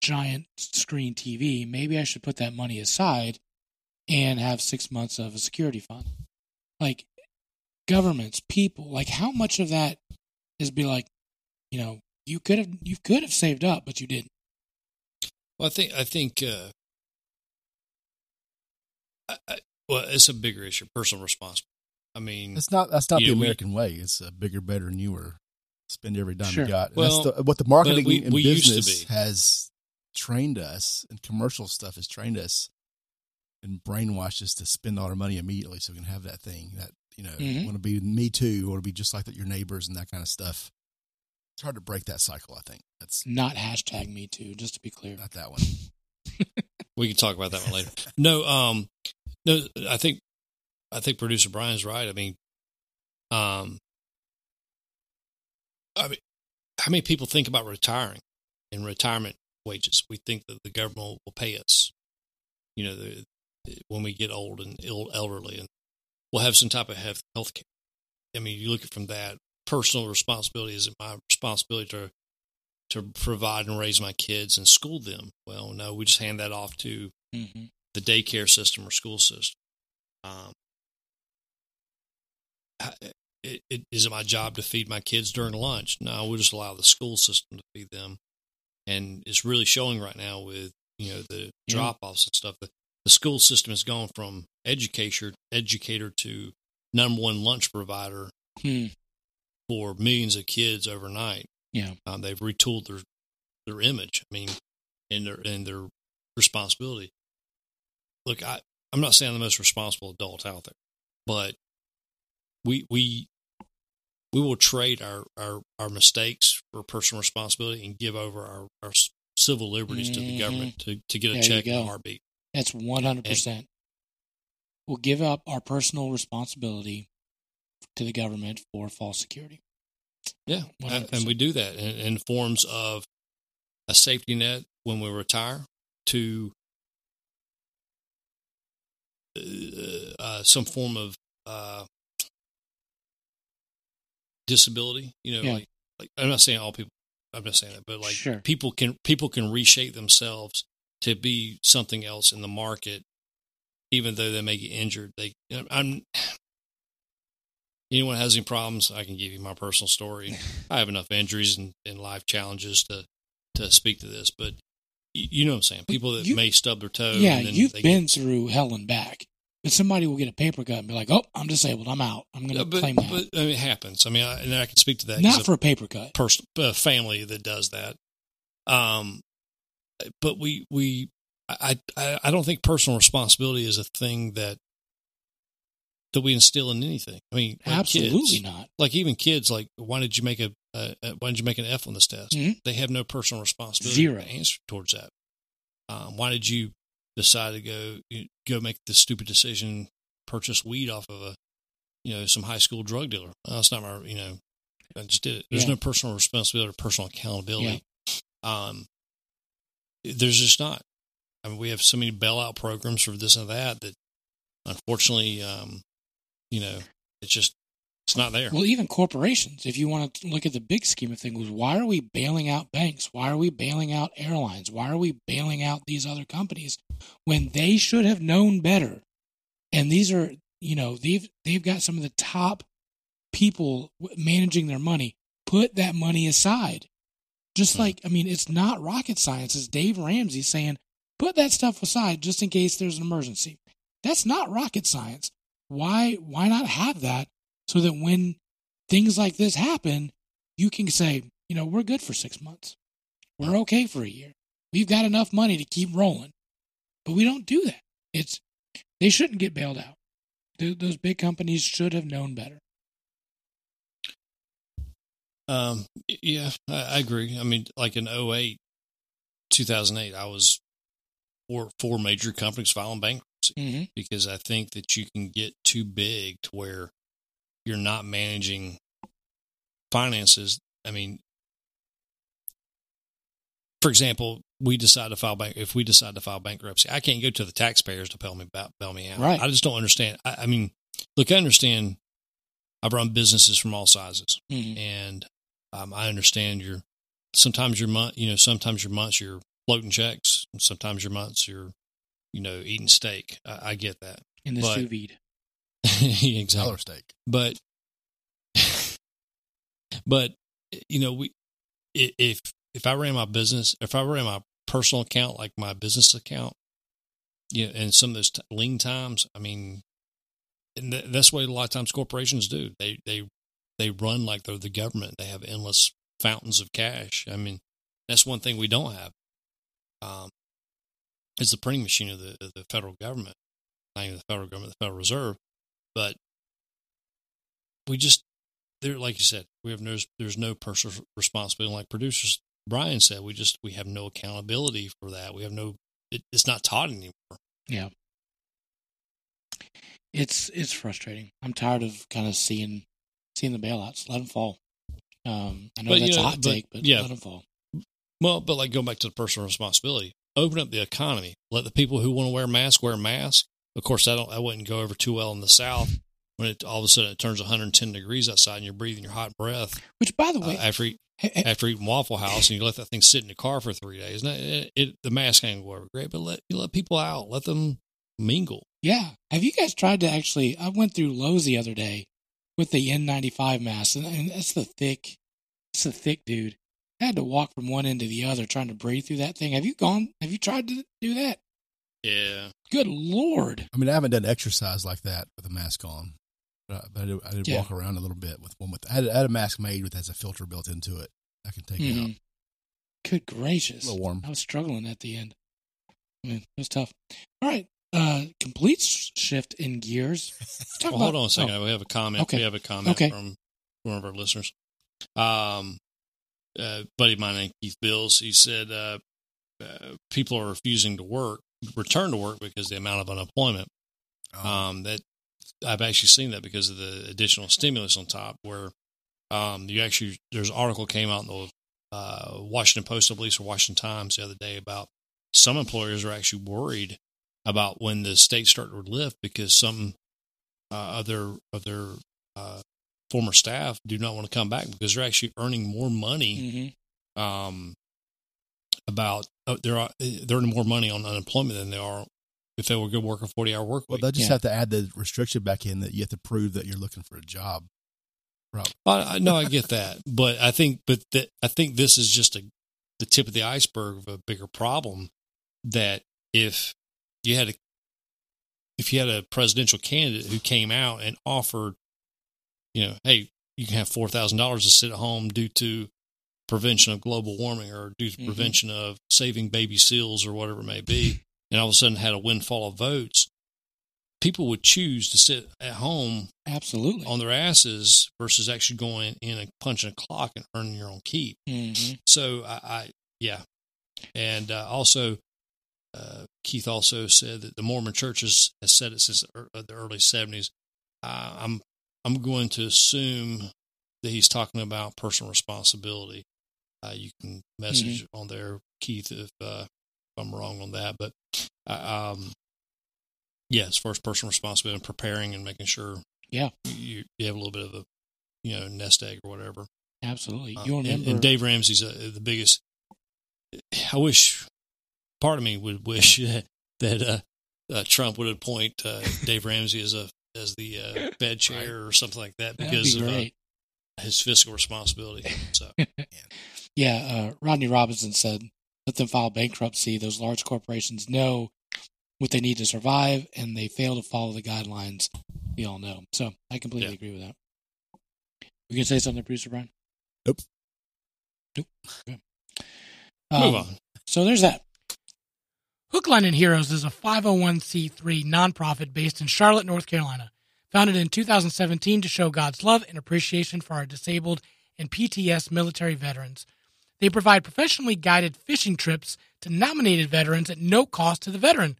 giant screen TV. Maybe I should put that money aside and have six months of a security fund. Like governments, people, like how much of that is be like, you know, you could have you could have saved up, but you didn't. Well, I think I think uh, I, well, it's a bigger issue, personal responsibility. I mean, It's not. That's not the we- American way. It's a bigger, better, newer. Spend every dime Sure. you got. And Well, that's the, what the marketing we- and we business has trained us, and commercial stuff has trained us and brainwashed us to spend all our money immediately so we can have that thing that you know Mhm. want to be me too, want to be just like that your neighbors and that kind of stuff. It's hard to break that cycle. I think that's Not hashtag me too, just to be clear. not that one. We can talk about that one later. No, um, no, I think, I think producer Brian's right. I mean, um, I mean, how many people think about retiring and retirement wages? We think that the government will pay us, you know, the, when we get old and ill, elderly, and we'll have some type of health health care. I mean, you look at from that personal responsibility. Is it my responsibility to to provide and raise my kids and school them? Well, no, we just hand that off to hmm the daycare system or school system. Um, it, it, is it my job to feed my kids during lunch? No, we'll just allow the school system to feed them. And it's really showing right now with you know the Yeah. drop offs and stuff. The, the school system has gone from educator educator to number one lunch provider Hmm. for millions of kids overnight. Yeah. Um, they've retooled their their image. I mean, and their and their responsibility. Look, I I'm not saying I'm the most responsible adult out there, but we we we will trade our our, our mistakes for personal responsibility and give over our, our civil liberties to the Mhm. government to, to get a There check in a heartbeat. That's 100%. We'll give up our personal responsibility to the government for false security. Yeah, and, 100%. and we do that in, in forms of a safety net when we retire to uh, uh, some form of uh, disability. You know, Yeah. like, like I'm not saying all people. I'm not saying that, but like Sure. people can people can reshape themselves to be something else in the market, even though they may get injured. They, I'm. Anyone has any problems? I can give you my personal story. I have enough injuries and, and life challenges to to speak to this, but you know what I'm saying. People that You- may stub their toe. yeah, and then you've been get- through hell and back. But somebody will get a paper cut and be like, "Oh, I'm disabled. I'm out. I'm going to claim that." but I mean, it happens. I mean, I, and I can speak to that. Not for a paper cut. person, a family that does that. Um, but we we I I I don't think personal responsibility is a thing that that we instill in anything. I mean, like Absolutely kids, not. Like even kids, like why did you make a, a, a why did you make an F on this test? Mhm. They have no personal responsibility Zero. to answer towards that. Um, why did you decide to go go make the stupid decision, purchase weed off of a you know some high school drug dealer? That's not my you know. I just did it. There's Yeah. no personal responsibility or personal accountability. Um, there's just not. I mean, we have so many bailout programs for this and that that, unfortunately, um, you know, it's just it's not there. Well, even corporations, if you want to look at the big scheme of things, why are we bailing out banks? Why are we bailing out airlines? Why are we bailing out these other companies when they should have known better? And these are, you know, they've they've got some of the top people managing their money. Put that money aside. Just Hmm. like, I mean, it's not rocket science. It's Dave Ramsey saying, put that stuff aside just in case there's an emergency. That's not rocket science. Why why not have that so that when things like this happen, you can say, you know, we're good for six months. We're okay for a year. We've got enough money to keep rolling. But we don't do that. It's they shouldn't get bailed out. Th- Those big companies should have known better. Um, yeah, I, agree. I mean, like in 08, 2008, I was for four major companies filing bankruptcy Mm-hmm. because I think that you can get too big to where you're not managing finances. I mean, for example, we decide to file bank. If we decide to file bankruptcy, I can't go to the taxpayers to bail me bail, bail me out. Right. I just don't understand. I, I mean, look, I understand. I've run businesses from all sizes, Mm-hmm. and um, I understand your. Sometimes your month, you know, sometimes your months you're floating checks, and sometimes your months you're, you know, eating steak. I, I get that. In the But- sous vide. exactly Dollar steak. but but you know we if if i ran my business if i ran my personal account like my business account yeah and some of those t- lean times i mean th- that's what a lot of times corporations do. They they they run like they're the government. They have endless fountains of cash. I mean that's one thing we don't have um is the printing machine of the of the federal government not even the federal government, the Federal Reserve, but we just there, like you said, we have no there's no personal responsibility. Like producers Brian said, we just we have no accountability for that. We have no it, it's not taught anymore. Yeah. It's it's frustrating. I'm tired of kind of seeing seeing the bailouts. Let them fall. Um, I know But, you that's know, a hot but, take, but yeah. let them fall. Well, but like going back to the personal responsibility, open up the economy. Let the people who want to wear masks wear masks. Of course, that don't that wouldn't go over too well in the South when it all of a sudden it turns 110 degrees outside and you're breathing your hot breath Which, by the uh, way, after eat, he- he- after eating Waffle House and you let that thing sit in the car for three days. Now, it, it, the mask ain't go over great, but let you let people out, let them mingle. yeah. Have you guys tried to actually? I went through Lowe's the other day with the N95 mask, and, and that's the thick. It's the thick dude. I had to walk from one end to the other trying to breathe through that thing. Have you gone? Have you tried to do that? Yeah, Good lord! I mean, I haven't done exercise like that with a mask on, but I, but I did, I did Yeah. walk around a little bit with one with. I had, I had a mask made with has a filter built into it. I can take it out. Mhm. Good gracious! A little warm. I was struggling at the end. I mean, it was tough. All right, uh, complete shift in gears. Let's talk Well, hold on a second. oh, We have a comment. Okay. We have a comment Okay. from one of our listeners. Um, uh, buddy of mine named Keith Bills. He said uh, uh, people are refusing to work, return to work because the amount of unemployment. Um, Um, that I've actually seen that because of the additional stimulus on top. Where um, you actually there's an article came out in the uh, Washington Post, I believe, or Washington Times the other day about some employers are actually worried about when the states start to lift because some uh, of their of their uh, former staff do not want to come back because they're actually earning more money mhm. um, about they're uh, they're earning more money on unemployment than they are if they were good work a forty hour work well, week. they just Yeah. have to add the restriction back in that you have to prove that you're looking for a job. Right. I, I no, I get that, but I think, but that I think this is just a the tip of the iceberg of a bigger problem. That if you had a if you had a presidential candidate who came out and offered, you know, hey, you can have four thousand dollars to sit at home due to prevention of global warming or due to Mhm. prevention of saving baby seals or whatever it may be, and all of a sudden had a windfall of votes, people would choose to sit at home Absolutely. on their asses versus actually going in and punching a clock and earning your own keep. hmm So I, I yeah, and uh, also uh, Keith also said that the Mormon churches has said it since the uh, the early seventies. Uh, I'm I'm going to assume that he's talking about personal responsibility. Uh, you can message on there, Keith, if, uh, if I'm wrong on that, but uh, um, yeah, as far as personal responsibility and preparing and making sure Yeah. you, you have a little bit of a you know nest egg or whatever. Absolutely. Uh, You'll and- remember. and, Dave Ramsey's uh, the biggest. I wish part of me would wish that, that uh, uh, Trump would appoint uh, Dave Ramsey as a as the uh, Fed chair or something like that because be of uh, his fiscal responsibility. So Yeah, uh, Rodney Robinson said, "Let them file bankruptcy. Those large corporations know what they need to survive, and they fail to follow the guidelines. We all know." So I completely Yeah. agree with that. We can say something, producer Brian? Nope. Nope. Okay. move Um, on. So there's that. Hookline and Heroes is a 501c3 nonprofit based in Charlotte, North Carolina, founded in 2017 to show God's love and appreciation for our disabled and PTS military veterans. They provide professionally guided fishing trips to nominated veterans at no cost to the veteran.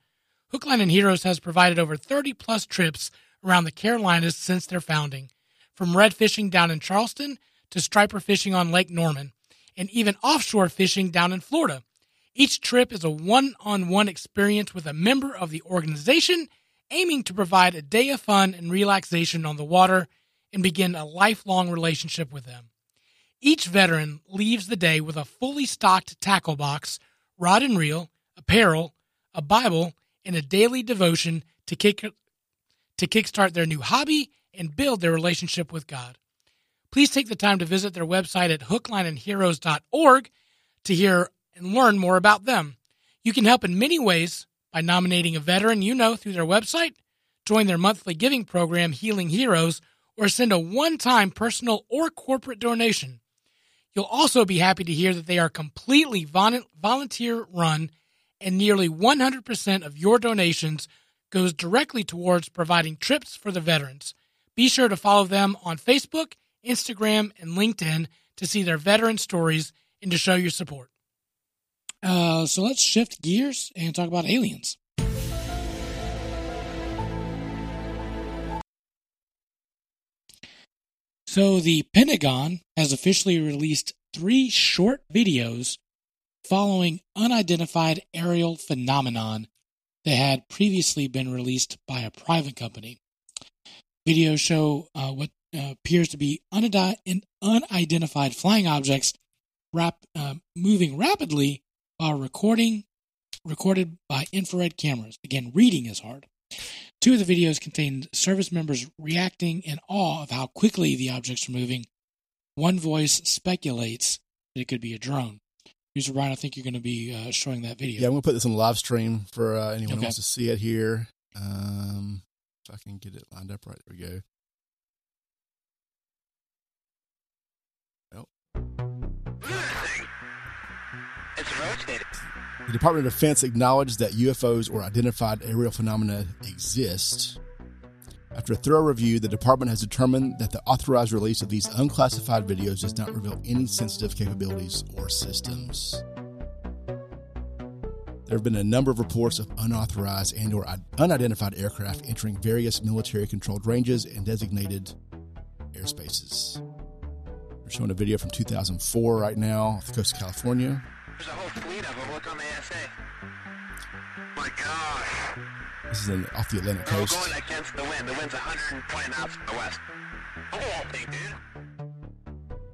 Hookline and Heroes has provided over 30 plus trips around the Carolinas since their founding, from red fishing down in Charleston to striper fishing on Lake Norman, and even offshore fishing down in Florida. Each trip is a one on one experience with a member of the organization, aiming to provide a day of fun and relaxation on the water and begin a lifelong relationship with them. Each veteran leaves the day with a fully stocked tackle box, rod and reel, apparel, a Bible, and a daily devotion to kick to kickstart their new hobby and build their relationship with God. Please take the time to visit their website at hooklineandheroes.org to hear and learn more about them. You can help in many ways by nominating a veteran you know through their website, join their monthly giving program, Healing Heroes, or send a one time personal or corporate donation. You'll also be happy to hear that they are completely volunteer run and nearly 100% of your donations goes directly towards providing trips for the veterans. Be sure to follow them on Facebook, Instagram, and LinkedIn to see their veteran stories and to show your support. Uh, so let's shift gears and talk about aliens. So the Pentagon has officially released three short videos following unidentified aerial phenomenon that had previously been released by a private company. Videos show uh, what uh, appears to be unidentified flying objects rap- uh, moving rapidly while recording recorded by infrared cameras. Again, reading is hard. Two of the videos contain service members reacting in awe of how quickly the objects are moving. One voice speculates that it could be a drone. User Ryan, I think you're going to be uh, showing that video. Yeah, I'm going to put this on live stream for uh, anyone Okay. who wants to see it here. Um, if I can get it lined up right, there we go. It's rotated. The Department of Defense acknowledged that UFOs or identified aerial phenomena exist. After a thorough review, the department has determined that the authorized release of these unclassified videos does not reveal any sensitive capabilities or systems. There have been a number of reports of unauthorized and or unidentified aircraft entering various military controlled ranges and designated airspaces. We're showing a video from 2004 right now off the coast of California. There's a whole fleet of them. Look on the ASA. My gosh. This is in, off the Atlantic We're coast. going against the wind. The wind's 120 knots from the west. Oh, thing, dude.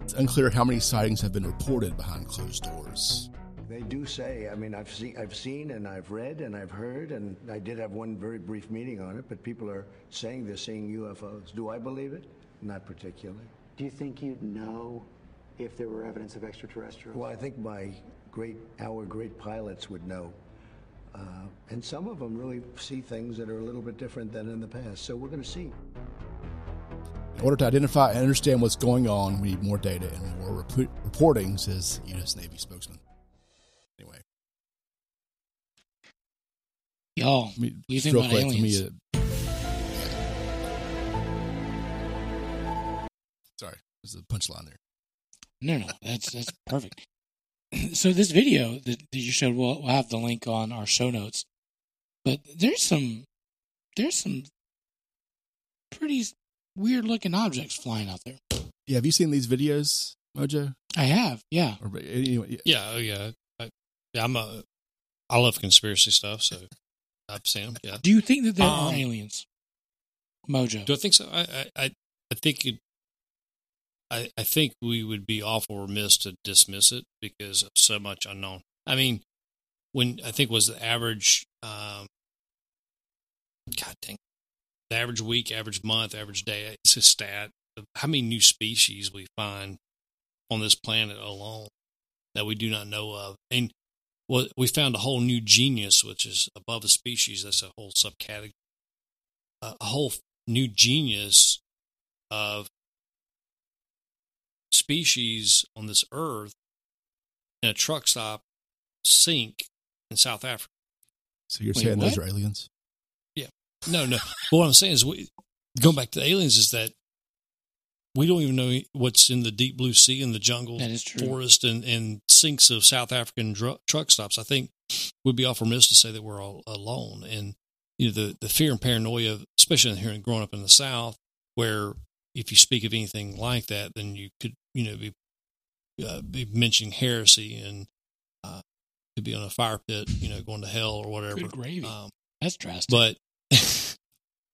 It's unclear how many sightings have been reported behind closed doors. They do say. I mean, I've seen, I've seen, and I've read, and I've heard, and I did have one very brief meeting on it. But people are saying they're seeing UFOs. Do I believe it? Not particularly. Do you think you'd know if there were evidence of extraterrestrials? Well, I think my great, our great pilots would know. Uh, and some of them really see things that are a little bit different than in the past. So we're going to see. In order to identify and understand what's going on, we need more data and more rep- reporting, says U.S. Navy spokesman. Anyway, Y'all, let me, what you think about quick, aliens? me, uh, sorry, there's a punchline there. No, no, that's that's perfect. So this video that, that you showed, we'll, we'll have the link on our show notes. But there's some there's some pretty weird looking objects flying out there. Yeah, have you seen these videos, Mojo? I have, yeah. Or anyway, Yeah, oh yeah. I, yeah, I'm a. I love conspiracy stuff, so I've seen them. Yeah. Do you think that there are Um, aliens? Mojo. Do I think so? I I I, I think it. I I think we would be awful remiss to dismiss it because of so much unknown. I mean, when I think was the average. Um, God dang, the average week, average month, average day. It's a stat of how many new species we find on this planet alone that we do not know of, and well, we found a whole new genius, which is above a species. That's a whole subcategory a whole new genius of species on this earth in a truck stop sink in South Africa. so you're Wait, saying those are aliens? Yeah. No, no. But what I'm saying is, we, going back to the aliens, is that we don't even know what's in the deep blue sea and the jungle, That is true. forest, and, and sinks of South African dru- truck stops. I think we'd be awful remiss to say that we're all alone. And you know, the the fear and paranoia, especially here growing up in the South, where if you speak of anything like that, then you could you know be uh, be mentioning heresy and uh, could be on a fire pit, you know, going to hell or whatever. Good gravy. Um, That's drastic. but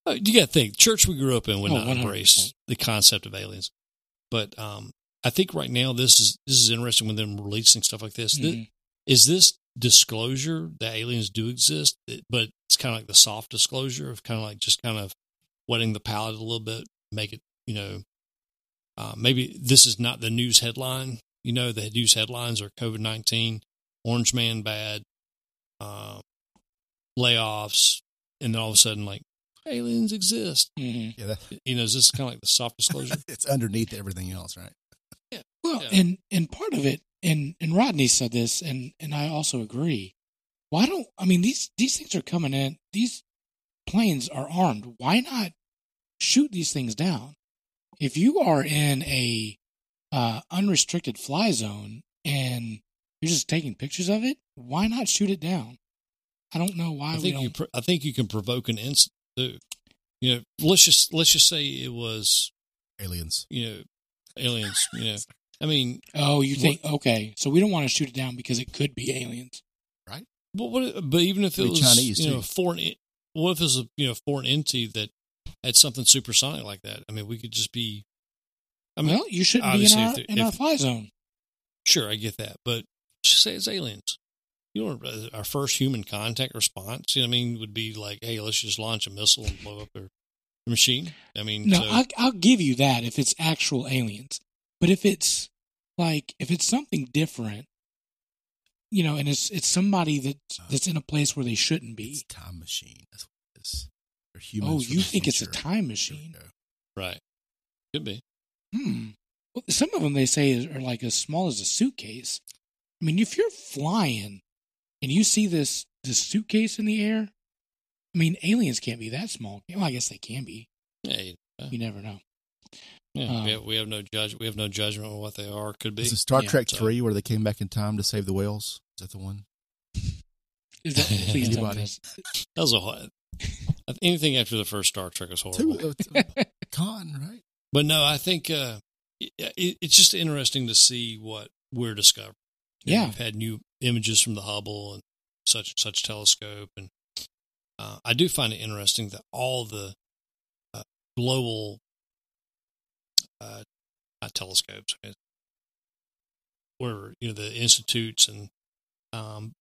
uh, you got to think, church we grew up in would Oh, not 100%. embrace the concept of aliens. But um, I think right now this is this is interesting with them releasing stuff like this. Th- Mhm. Is this disclosure that aliens do exist, It- but it's kind of like the soft disclosure of kind of like just kind of wetting the palate a little bit, make it you know. Uh, maybe this is not the news headline. You know, the news headlines are COVID nineteen, Orange Man bad, uh, layoffs, and then all of a sudden, like aliens exist. Mhm. Yeah, that, You know, is this kind of like the soft disclosure? it's underneath everything else, right? Yeah. Well, Yeah. and and part of it, and and Rodney said this, and and I also agree. Why don't I mean these these things are coming in? These planes are armed. Why not shoot these things down? If you are in a uh, unrestricted fly zone and you're just taking pictures of it, why not shoot it down? I don't know why I we think don't. you. Pr- I think you can provoke an incident too. You know, let's just let's just say it was Aliens. you know aliens. You know, I mean, oh, you think okay? So we don't want to shoot it down because it could be aliens. Right? But what? But even if it Could was Chinese, you know too. foreign, what if it was a you know foreign entity that had something supersonic like that? I mean, we could just be. I mean, well, you shouldn't be in obviously, our if in if- our fly zone. Sure, I get that, but just say it's aliens. You know, uh, our first human contact response, you know, what I mean, would be like, "Hey, let's just launch a missile and blow up their machine." I mean, No, so- I'll, I'll give you that if it's actual aliens. But if it's like if it's something different, you know, and it's it's somebody that that's in a place where they shouldn't be. It's time machine. That's what it is. They're humans. Oh, you the think it's a time machine? right, could be. Hmm. Well, some of them they say is- are like as small as a suitcase. I mean, if you're flying and you see this this suitcase in the air, I mean, aliens can't be that small. Well, I guess they can be. Hey, uh, You never know. yeah, Um, we, have, we have no judge. We have no judgment on what they are. Could be. Is it Star Yeah, Trek so- 3 where they came back in time to save the whales? Is that the one? Is that, please tell me Anybody? That was a hor- anything after the first Star Trek was horrible. Two, uh, con, right? But no, I think uh, it, it, it's just interesting to see what we're discovering. You know, Yeah. we've had new images from the Hubble and such and such telescope, and uh, I do find it interesting that all the uh, global uh, not telescopes, where you know the institutes and um,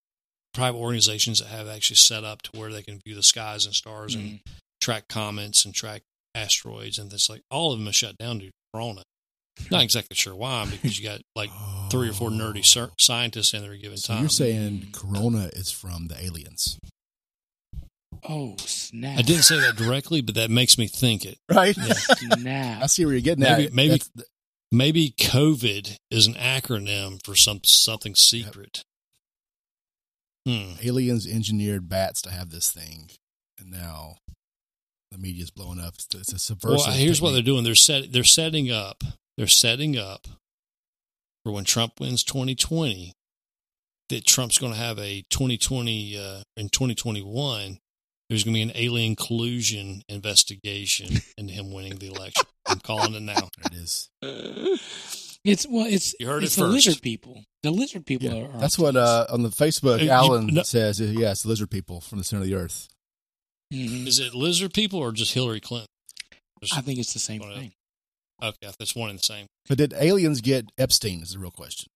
private organizations that have actually set up to where they can view the skies and stars and Mhm. track comets and track asteroids and this like all of them are shut down due to corona. Not exactly sure why, because you got like three or four nerdy cer- scientists in there at a given So time. you're saying Corona is from the aliens, Oh snap! I didn't say that directly, but that makes me think it. right? Snap. I see where you're getting Maybe- at. maybe- That's- Maybe COVID is an acronym for some something secret. Hmm. aliens engineered bats to have this thing, and now the media's blowing up. It's, it's a subversive. Well, here's what they're doing. They're set. They're setting up. They're setting up for when Trump wins 2020. That Trump's going to have a 2020 uh, in 2021. There's going to be an alien collusion investigation into him winning the election. I'm calling it now. There it is. It's well, it's You heard it's it the first. lizard people. The lizard people Yeah, are. are that's what uh, on the Facebook Uh, you- Alan no- says. Yes, Yeah, lizard people from the center of the earth. Mhm. Is it lizard people or just Hillary Clinton? Just- I think it's the same One of thing. okay, that's one and the same. But did aliens get Epstein? Is the real question.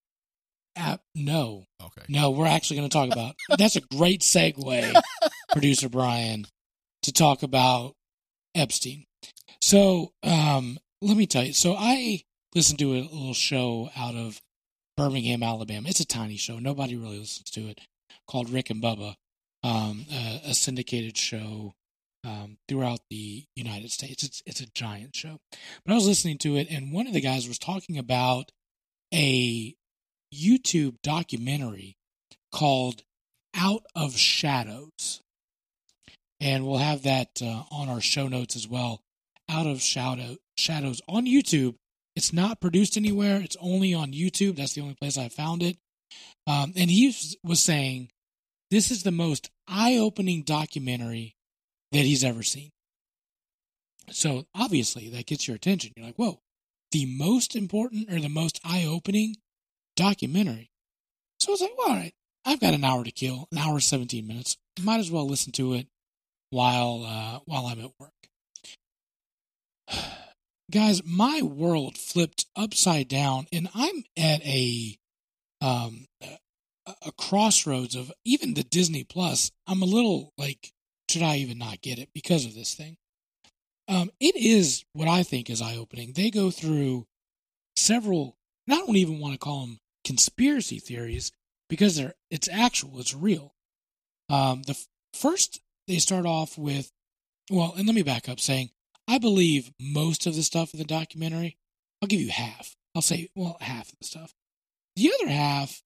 Uh, no, Okay. no, we're actually going to talk about. that's a great segue, producer Brian, to talk about Epstein. So, um, let me tell you. So, I listened to a little show out of Birmingham, Alabama. It's a tiny show. Nobody really listens to it. Called Rick and Bubba, um, a, a syndicated show um, throughout the United States. It's it's a giant show. But I was listening to it, and one of the guys was talking about a YouTube documentary called Out of Shadows. And we'll have that uh, on our show notes as well. Out of Shadow Shadows on YouTube. It's not produced anywhere. It's only on YouTube. That's the only place I found it. Um, and he was- saying this is the most eye-opening documentary that he's ever seen. So obviously that gets your attention. You're like, whoa, the most important or the most eye-opening documentary. So I was like, well, all right, I've got an hour to kill, an hour seventeen minutes. Might as well listen to it while uh, while I'm at work. Guys, my world flipped upside down, and I'm at a um a- crossroads of even the Disney Plus. I'm a little like, should I even not get it because of this thing? Um, it is what I think is eye opening. They go through several. and I don't even want to call them conspiracy theories because they're it's actual, it's real. Um, the f- first they start off with, well, and let me back up saying I believe most of the stuff in the documentary. I'll give you half. I'll say, well, half of the stuff. The other half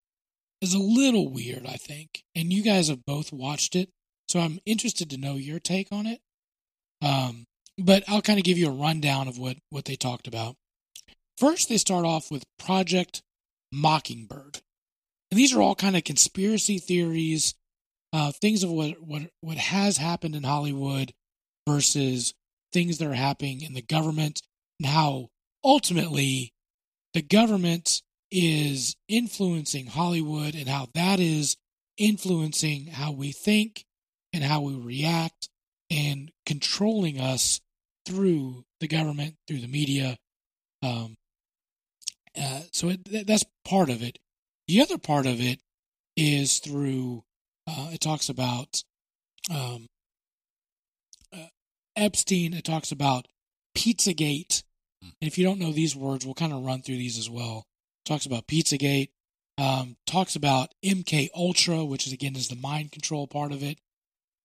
is a little weird, I think, and you guys have both watched it, so I'm interested to know your take on it. Um, but I'll kind of give you a rundown of what, what they talked about. First, they start off with Project Mockingbird. And these are all kind of conspiracy theories, uh, things of what, what, what has happened in Hollywood versus things that are happening in the government and how ultimately the government is influencing Hollywood and how that is influencing how we think and how we react and controlling us through the government, through the media. Um, uh, so it, that's part of it. The other part of it is through, uh, it talks about um, Epstein, it talks about Pizzagate. And if you don't know these words, we'll kind of run through these as well. talks about Pizzagate, um, talks about MK Ultra, which is again is the mind control part of it.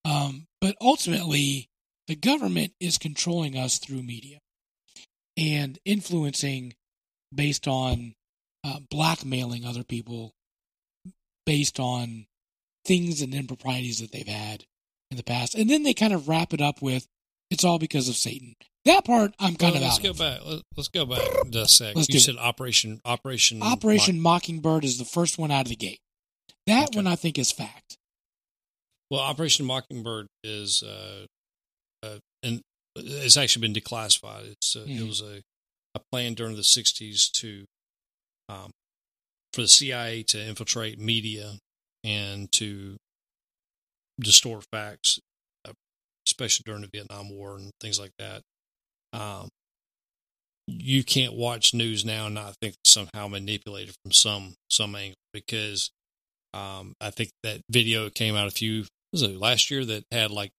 Um, but ultimately, the government is controlling us through media and influencing based on uh, blackmailing other people based on things and improprieties that they've had in the past. And then they kind of wrap it up with it's all because of Satan. That part I'm kind Well, of let's out go of. back. Let- Let's go back sec. Let's you said Operation Operation Operation Mock- Mockingbird is the first one out of the gate. That Okay. one I think is fact. Well, Operation Mockingbird is uh, uh, and it's actually been declassified. It's uh, it Mhm. was a a plan during the '60s to um, for the CIA to infiltrate media and to distort facts, especially during the Vietnam War and things like that. Um, you can't watch news now and not think somehow manipulated from some some angle because um, I think that video came out a few was it last year that had like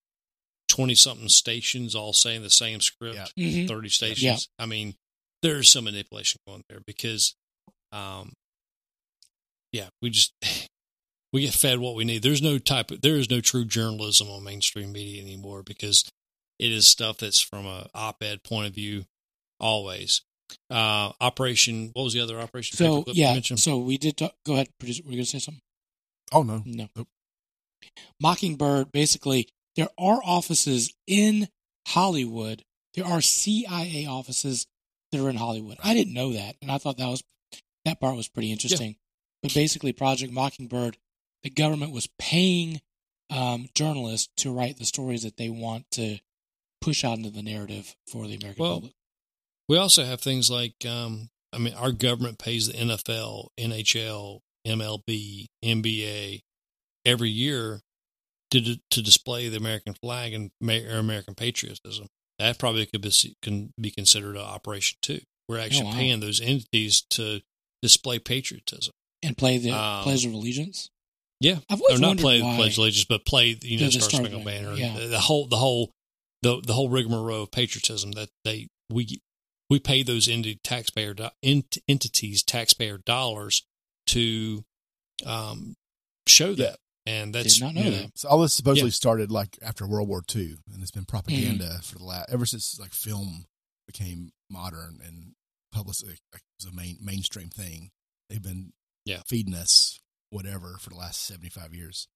twenty something stations all saying the same script, Yeah. Mhm. thirty stations. I mean, there's some manipulation going there because, um, yeah, we just we get fed what we need. There's no type of there is no true journalism on mainstream media anymore because it is stuff that's from a op-ed point of view always. Uh, Operation what was the other operation? So yeah, so we did. Talk, go ahead, producer. Were you going to say something? Oh no, No. Nope. Mockingbird, basically, there are offices in Hollywood. There are CIA offices that are in Hollywood. I didn't know that, and I thought that was that part was pretty interesting. But basically, Project Mockingbird, the government was paying um, journalists to write the stories that they want to push out into the narrative for the American Well, public. We also have things like, um, I mean, our government pays the NFL, NHL, MLB, NBA every year to to display the American flag and American patriotism. That probably could be can be considered an operation too. We're actually Oh, wow. paying those entities to display patriotism. And play the um, Pledge of Allegiance. Yeah, I've or not wondered play why. the Pledge of Allegiance, but play the you know The- the Star Star Spangled Spangled, Banner. yeah. The, the whole the whole the the whole rigmarole of patriotism that they we we pay those into taxpayer do- ent, entities taxpayer dollars to um show that, and that's Did not know you that. So all this supposedly Yeah. started like after World War II, and it's been propaganda for the last ever since like film became modern and public like, was a main mainstream thing. They've been Yeah. feeding us whatever for the last seventy five years.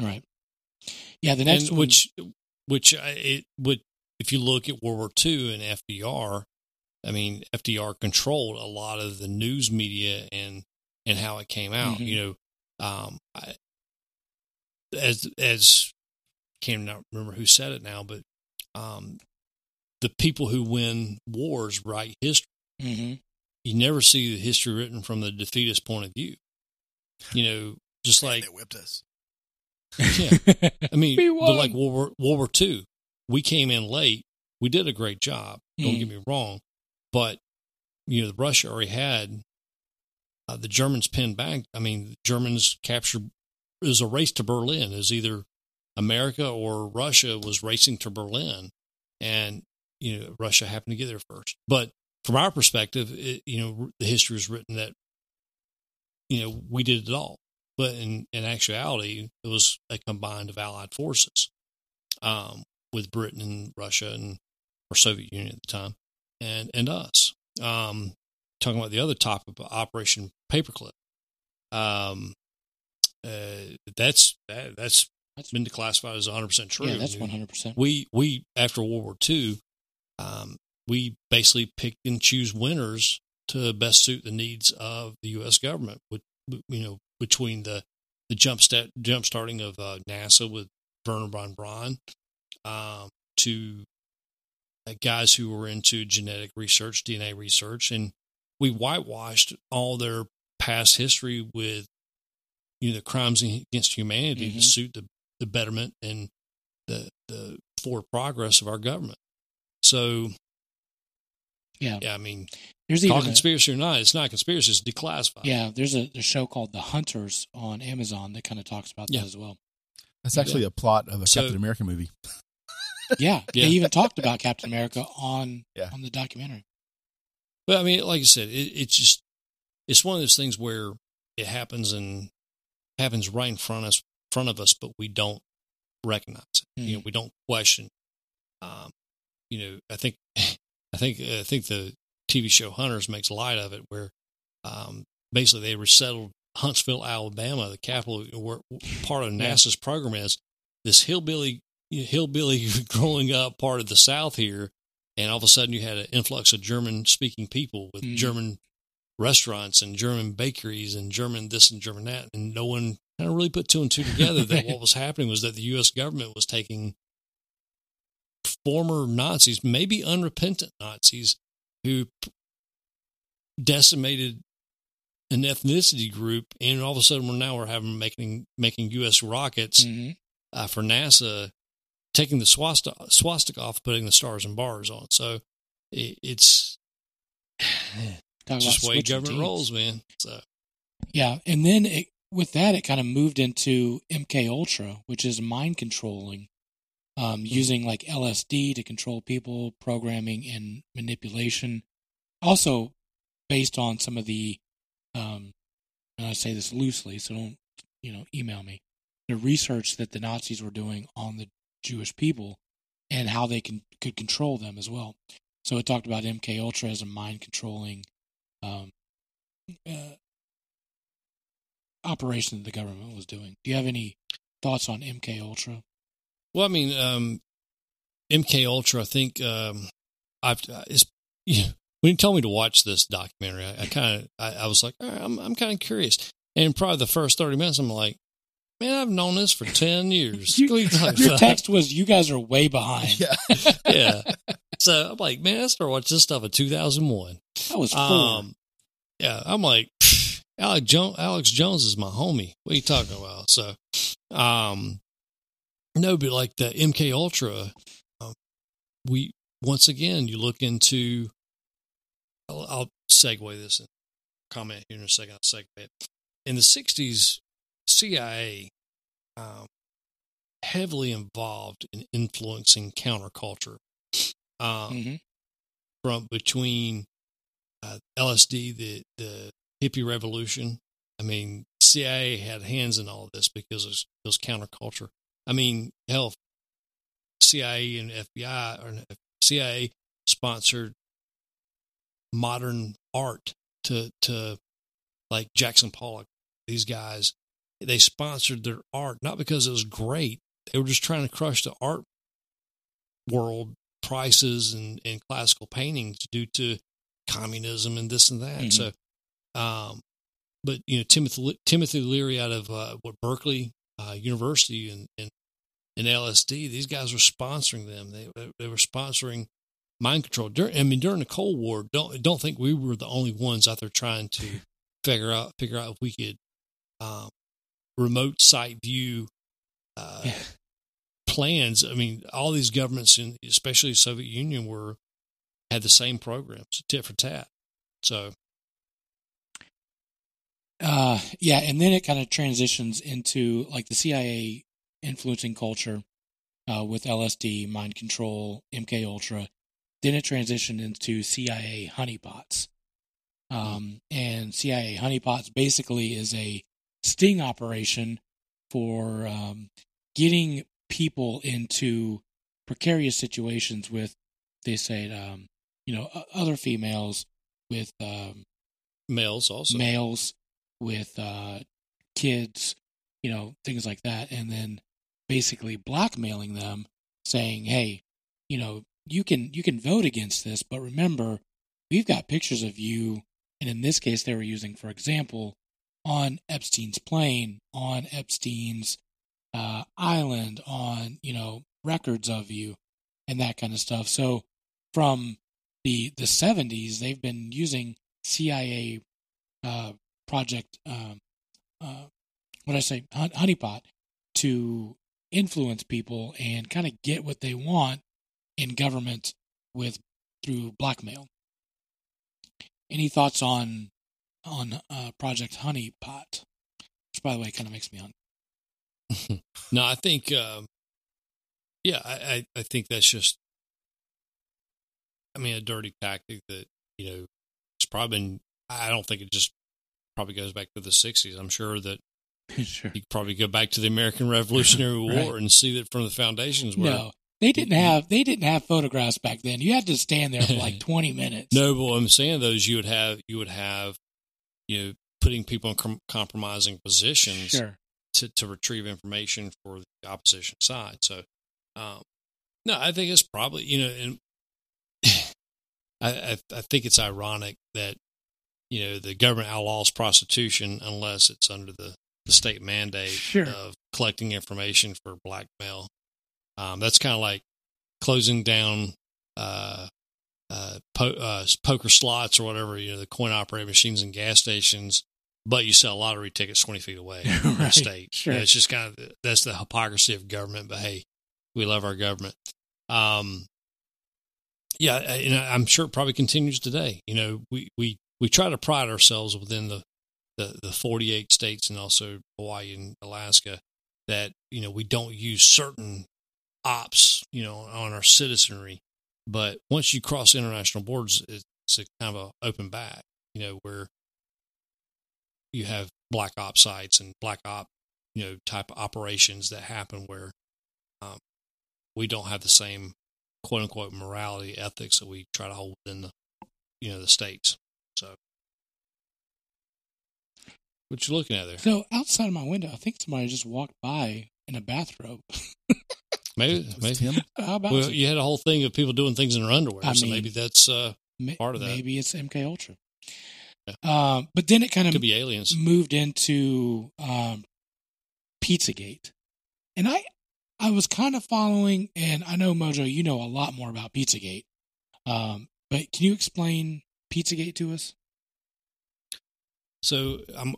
Right. Yeah, the next and one, which which I, it would if you look at World War II and FDR, I mean FDR controlled a lot of the news media and and how it came out. Mhm. You know, um, I, as as can't not remember who said it now, but um, the people who win wars write history. hmm You never see the history written from the defeatist point of view. You know, just like they whipped us. yeah. I mean, We but like. World War, World War II, we came in late. We did a great job. Don't Mm. get me wrong, but you know, Russia already had uh, the Germans pinned back. I mean, the Germans captured. It was a race to Berlin. It was either America or Russia was racing to Berlin, and you know, Russia happened to get there first. But from our perspective, it, you know, the history is written that you know we did it all but in, in actuality, it was a combined of Allied forces um, with Britain and Russia and or Soviet Union at the time, and and us. Um, talking about the other topic, of Operation Paperclip. Um, uh, that's that, that's That's- been declassified as 100 percent true. yeah, that's one hundred percent. we we after World War II, um, we basically picked and choose winners to best suit the needs of the U.S. government. With you know between the the jump start jump starting of uh, NASA with Wernher von Braun, um, to uh, guys who were into genetic research, DNA research, and we whitewashed all their past history with you know the crimes against humanity to Mhm. suit the the betterment and the the forward progress of our government. So Yeah. yeah, I mean, There's call even a, conspiracy or not, it's not conspiracy; it's declassified. yeah. There's a, a show called The Hunters on Amazon that kind of talks about Yeah. that as well. That's actually a plot of a So- Captain America movie. Yeah, Yeah. they even talked about Captain America on Yeah. on the documentary. But I mean, like I said, it, it's just it's one of those things where it happens and happens right in front of us, front of us, but we don't recognize it. You know, we don't question. Um, you know, I think, I think, I think the TV show Hunters makes light of it, where um, basically they resettled Huntsville, Alabama, the capital, where part of Yeah. NASA's program is this hillbilly, hillbilly growing up part of the South here, and all of a sudden you had an influx of German speaking people with Mhm. German restaurants and German bakeries and German this and German that, and no one kind of really put two and two together that what was happening was that the U.S. government was taking former Nazis, maybe unrepentant Nazis, who decimated an ethnicity group, and all of a sudden we're now we're having making making U.S. rockets hmm uh, for NASA, taking the swastika, swastika off, putting the stars and bars on. So it, it's Talk just way government teams. rolls, man. So Yeah, and then it, with that, it kind of moved into MK Ultra, which is mind controlling, um, using like LSD to control people, programming and manipulation. Also, based on some of the, um, and I say this loosely, so don't you know email me. The research that the Nazis were doing on the Jewish people and how they can could control them as well. So it talked about MK Ultra as a mind controlling um, uh, operation that the government was doing. Do you have any thoughts on MK Ultra? Well, I mean, um, MK Ultra. I think um, I've uh, it's know, when you told me to watch this documentary, I, I kind of I, I was like, All right, I'm I'm kind of curious. And probably the first thirty minutes, I'm like, man, I've known this for ten years. You- What are you talking Your about?" text was, "You guys are way behind." Yeah. yeah. So I'm like, man, I started watching this stuff in 2001. That was four. Um, yeah, I'm like, Alex Jones. Alex Jones is my homie. What are you talking about? So, um, no, but like the MK Ultra, um, we once again you look into. I'll, I'll segue this and comment here in a second. I'll segue it. In the '60s, CIA um, heavily involved in influencing counterculture. Um, hmm from between uh, LSD, the the hippie revolution. I mean, CIA had hands in all of this because it was, it was counterculture. I mean, hell, CIA and FBI or CIA sponsored modern art to to like Jackson Pollock. These guys, they sponsored their art not because it was great. They were just trying to crush the art world prices and, and classical paintings due to communism and this and that. Mhm. So, um, but you know, Timothy Timothy Leary out of uh, what Berkeley uh, University and, and and LSD, these guys were sponsoring them. They they were sponsoring mind control. During, I mean, during the Cold War, don't don't think we were the only ones out there trying to figure out figure out if we could um, remote site view uh, Yeah. plans. I mean, all these governments, in, especially the Soviet Union, were had the same programs, tit for tat. So Uh, yeah, and then it kind of transitions into like the CIA influencing culture uh, with LSD, mind control, MK Ultra. Then it transitioned into CIA honeypots. Um, and CIA honeypots basically is a sting operation for um, getting people into precarious situations with, they say, um, you know, other females with um, males also. males with uh, kids, you know, things like that. And then basically blackmailing them, saying, "Hey, you know, you can you can vote against this, but remember, we've got pictures of you." And in this case, they were using, for example, on Epstein's plane, on Epstein's uh, island, on you know records of you, and that kind of stuff. So from the the seventies, they've been using CIA uh, project. Um, uh, what I say? Hon- Honeypot to influence people and kind of get what they want in government with through blackmail. Any thoughts on on uh, Project Honeypot? Which, by the way, kind of makes me hungry. no, I think, um, yeah, I, I, I think that's just, I mean, a dirty tactic that, you know, it's probably been, I don't think it just probably goes back to the 60s. I'm sure that sure. you could probably go back to the American Revolutionary Right. War and see that from the foundations where, No, they didn't have they didn't have photographs back then. You had to stand there for like twenty minutes. No, but what I'm saying those you would have you would have you know putting people in com- compromising positions sure. to to retrieve information for the opposition side. So, um, no, I think it's probably you know, and I, I I think it's ironic that you know the government outlaws prostitution unless it's under the the state mandate Sure. of collecting information for blackmail. Um, that's kind of like closing down uh, uh, po- uh, poker slots or whatever, you know, the coin operated machines and gas stations, but you sell lottery tickets 20 feet away from the state. sure. And it's just kind of, that's the hypocrisy of government, but hey, we love our government. Um, yeah, and I'm sure it probably continues today. You know, we, we, we try to pride ourselves within the, the, the 48 states and also Hawaii and Alaska that, you know, we don't use certain ops, you know, on our citizenry. But once you cross international borders, it's a kind of a open back, you know, where you have black op sites and black op, you know, type operations that happen where um, we don't have the same quote unquote morality ethics that we try to hold within the, you know, the states. So, what you looking at there? So outside of my window, I think somebody just walked by in a bathrobe. Maybe, maybe. Tim? How about Well, you? you had a whole thing of people doing things in their underwear, I so mean- maybe that's uh, Ma- part of that. Maybe it's MK Ultra. Yeah. Um, but then it kind of could be aliens. moved into um, Pizzagate, and I I was kind of following, and I know Mojo, you know a lot more about Pizzagate. Um, but can you explain Pizzagate to us? So I'm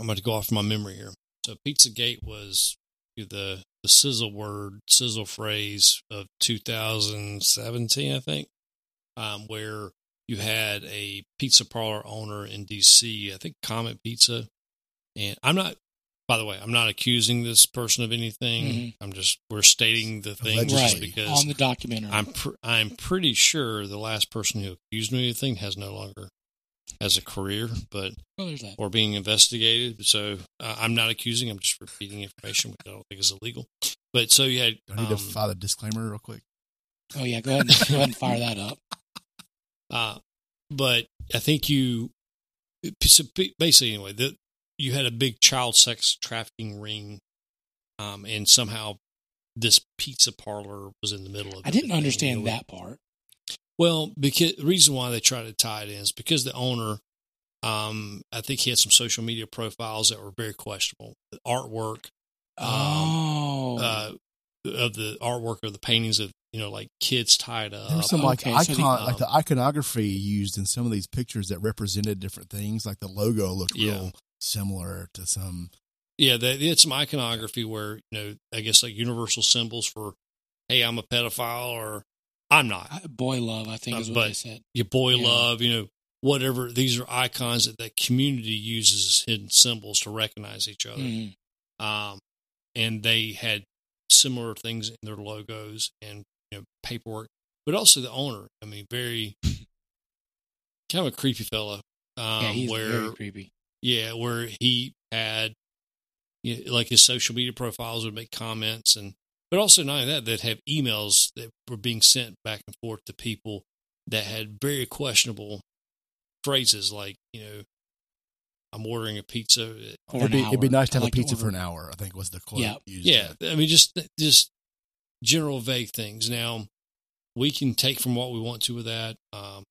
I'm going to go off my memory here. So Pizzagate was the the sizzle word, sizzle phrase of 2017, I think, um, where you had a pizza parlor owner in DC, I think Comet Pizza, and I'm not. By the way, I'm not accusing this person of anything. Mhm. I'm just we're stating the thing right because on the documentary. I'm pr- I'm pretty sure the last person who accused me of anything has no longer has a career, but well, or being investigated. So uh, I'm not accusing. I'm just repeating information, which I don't think is illegal. But so you had I need to um, file a disclaimer real quick. Oh yeah, go ahead, and, go ahead and fire that up. uh, but I think you so basically anyway the you had a big child sex trafficking ring, um, and somehow this pizza parlor was in the middle of. It. I didn't understand you know, that part. Well, because the reason why they tried to tie it in is because the owner, um, I think he had some social media profiles that were very questionable. The artwork, Oh, uh, of the artwork of the paintings of you know like kids tied up. There was some like okay, so icon, the- like the iconography used in some of these pictures that represented different things. Like the logo looked Yeah. real similar to some. Yeah, they, they had some iconography where you know I guess like universal symbols for, hey, I'm a pedophile or I'm not. Boy love, I think Uh, is what but- they said. Your boy Yeah. love, you know, whatever. These are icons that that community uses as hidden symbols to recognize each other. Mhm. um, and they had similar things in their logos and you know paperwork, but also the owner. I mean, very kind of a creepy fella. Um, yeah, he's where very creepy. Yeah, where he had you know, like his social media profiles would make comments and but also not only that, that have emails that were being sent back and forth to people that had very questionable phrases like, you know, I'm ordering a pizza. For It'd an be, it'd be nice to have like a pizza for an hour. I think was the quote Yeah. used. Yeah, I mean, just just general vague things. Now we can take from what we want to with that. Um,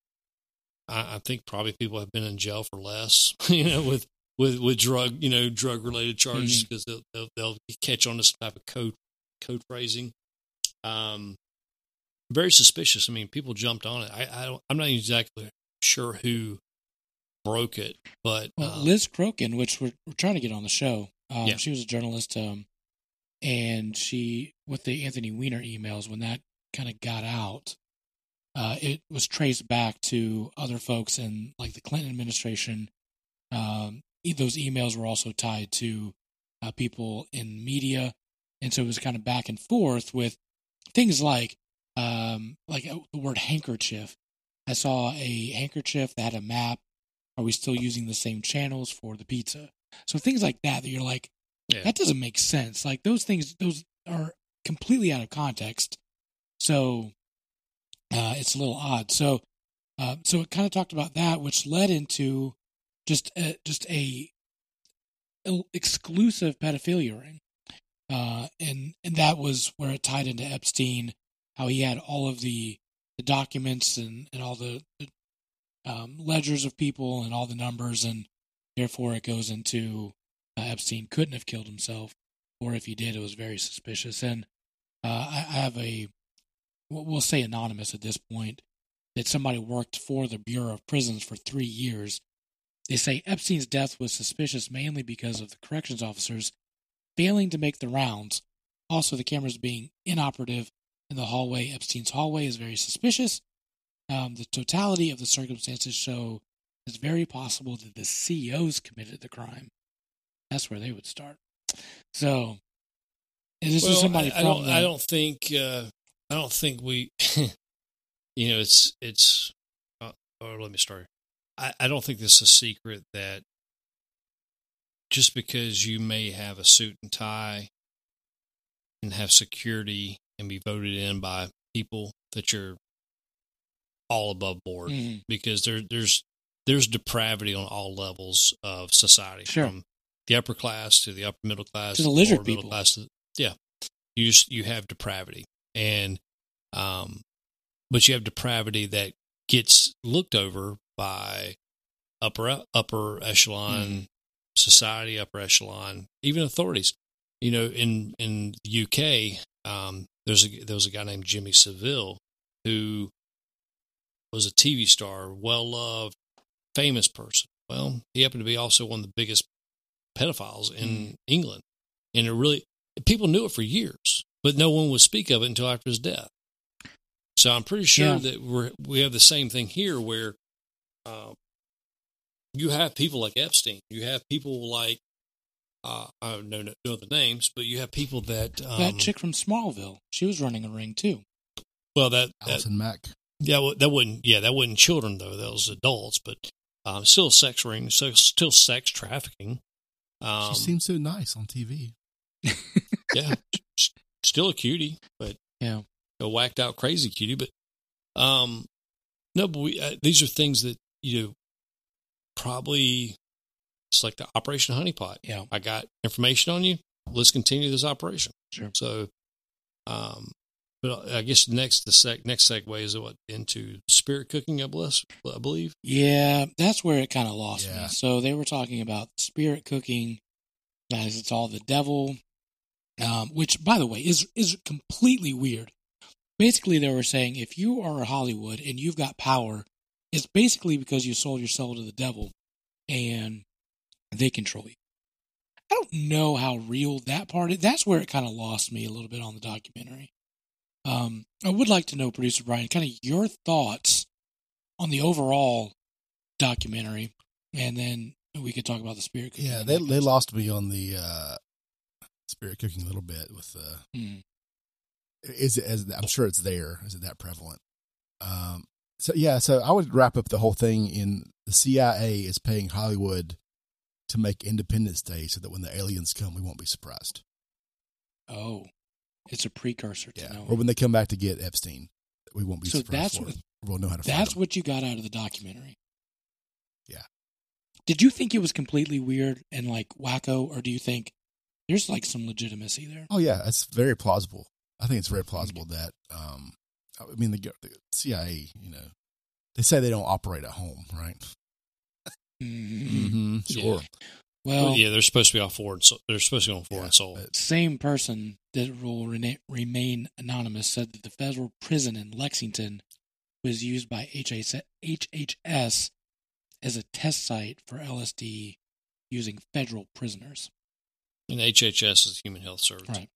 I, I think probably people have been in jail for less, you know, with with with drug, you know, drug related charges because they'll, they'll they'll catch on this type of code code phrasing. Um, very suspicious. I mean, people jumped on it. I, I don't, I'm not exactly sure who broke it, but Well, um, Liz Crokin, which we're, we're trying to get on the show, um, Yeah. she was a journalist, um, and she with the Anthony Weiner emails when that kind of got out, uh, it was traced back to other folks in like the Clinton administration. Um, those emails were also tied to uh, people in media, and so it was kind of back and forth with things like um, like uh, the word handkerchief. I saw a handkerchief that had a map are we still using the same channels for the pizza? So things like that that you're like, Yeah. that doesn't make sense. Like those things, those are completely out of context. So uh, it's a little odd. So uh, so it kind of talked about that, which led into just a, just a exclusive pedophilia ring, uh, and and that was where it tied into Epstein, how he had all of the the documents and and all the, the um, ledgers of people and all the numbers, and therefore it goes into uh, Epstein couldn't have killed himself, or if he did, it was very suspicious. And uh, I, I have a, we'll we'll say anonymous at this point, that somebody worked for the Bureau of Prisons for three years. They say Epstein's death was suspicious mainly because of the corrections officers failing to make the rounds. Also, the cameras being inoperative in the hallway. Epstein's hallway is very suspicious. Um, the totality of the circumstances show it's very possible that the CEOs committed the crime. That's where they would start. So, this is somebody I, I from don't. the, I don't think. Uh, I don't think we. you know, it's it's. Uh, or let me start. I, I don't think this is a secret that just because you may have a suit and tie and have security and be voted in by people that you're all above board Mhm. because there there's there's depravity on all levels of society Sure. from the upper class to the upper middle class To the lower lizard middle people. class to, yeah you just you have depravity and um but you have depravity that gets looked over by upper upper echelon Mhm. society upper echelon even authorities. You know in in the UK um there's a there was a guy named Jimmy Savile who was a TV star well loved famous person. Well he happened to be also one of the biggest pedophiles in England. And it really people knew it for years but no one would speak of it until after his death so I'm pretty sure Yeah. that we're we have the same thing here where um, you have people like Epstein. You have people like uh, I don't know, know the names, but you have people that um, that chick from Smallville. She was running a ring too. Well, that, that Allison Mack. yeah, well, that wouldn't yeah, that wasn't children though. That was adults, but um, still sex ring, so still sex trafficking. Um, she seems so nice on TV. yeah, s- still a cutie, but Yeah. a whacked out crazy cutie. But um, no, but we uh, these are things that you know probably it's like the Operation Honeypot. Yeah. I got information on you. Let's continue this operation. Sure. So, um, but I guess next the sec next segue is what into spirit cooking. I bless, I believe. Yeah, that's where it kind of lost Yeah. me. So they were talking about spirit cooking, as it's all the devil, um, which, by the way, is is completely weird. Basically, they were saying if you are a Hollywood and you've got power, it's basically because you sold your soul to the devil, and they control you. I don't know how real that part is. That's where it kind of lost me a little bit on the documentary. Um, I would like to know, producer Brian, kind of your thoughts on the overall documentary, and then we could talk about the spirit. Yeah, they they lost me on the uh, spirit cooking a little bit with uh. Mm. is it as I'm sure it's there. Is it that prevalent? Um, so yeah, so I would wrap up the whole thing in the CIA is paying Hollywood to make Independence Day so that when the aliens come, we won't be surprised. Oh, it's a precursor to Yeah, or when they come back to get Epstein, we won't be So surprised. that's what- We'll know how to. That's what you got out of the documentary. Yeah. Did you think it was completely weird and like wacko, or do you think there's like some legitimacy there? Oh yeah, it's very plausible. I think it's very plausible that um, I mean the, the CIA, you know, they say they don't operate at home, right? Mhm. Mm-hmm. Sure. Well, yeah, they're supposed to be on foreign. So, they're supposed to be on foreign Yeah, soil. same person that will rena- remain anonymous said that the federal prison in Lexington was used by HHS, HHS as a test site for LSD using federal prisoners. And HHS is Human Health Service. Right.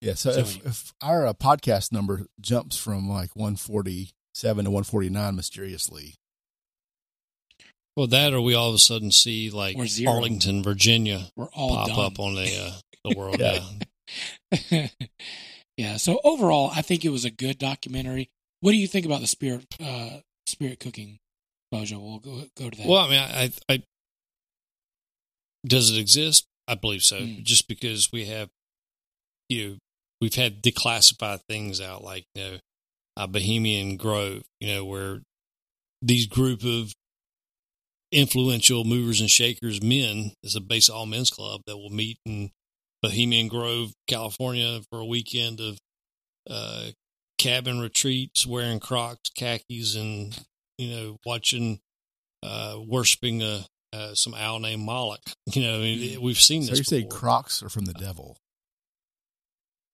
Yeah. So, So if, you- if our uh, podcast number jumps from like 147 to 149 mysteriously, Well, that or we all of a sudden see like Arlington, Virginia, We're all pop dumb. up on the uh, the world. Yeah. yeah. yeah. So overall, I think it was a good documentary. What do you think about the spirit uh, spirit cooking, Bojo? We'll go go to that. Well, I mean, I, I, I does it exist? I believe so. Mm. Just because we have, you know, we've had declassified things out like you know, uh, Bohemian Grove, you know, where these group of influential movers and shakers men is a base all men's club that will meet in Bohemian Grove, California, for a weekend of uh, cabin retreats, wearing Crocs, khakis, and you know, watching uh, worshiping a, uh, some owl named Moloch. You know, I mean, we've seen so this. you say. Crocs are from the devil.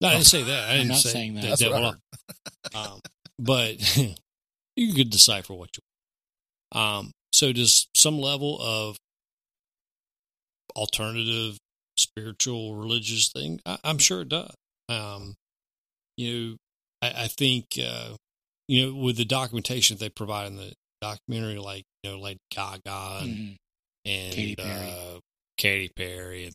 No, I didn't say that. I I'm didn't say saying that. the That's devil. Um, but you could decipher what you. Um, so does some level of alternative spiritual religious thing? I, I'm sure it does. Um, you know, I, I think uh, you know with the documentation that they provide in the documentary, like you know, Lady Gaga and Mhm. And Katy Perry. Uh, Katy Perry. And,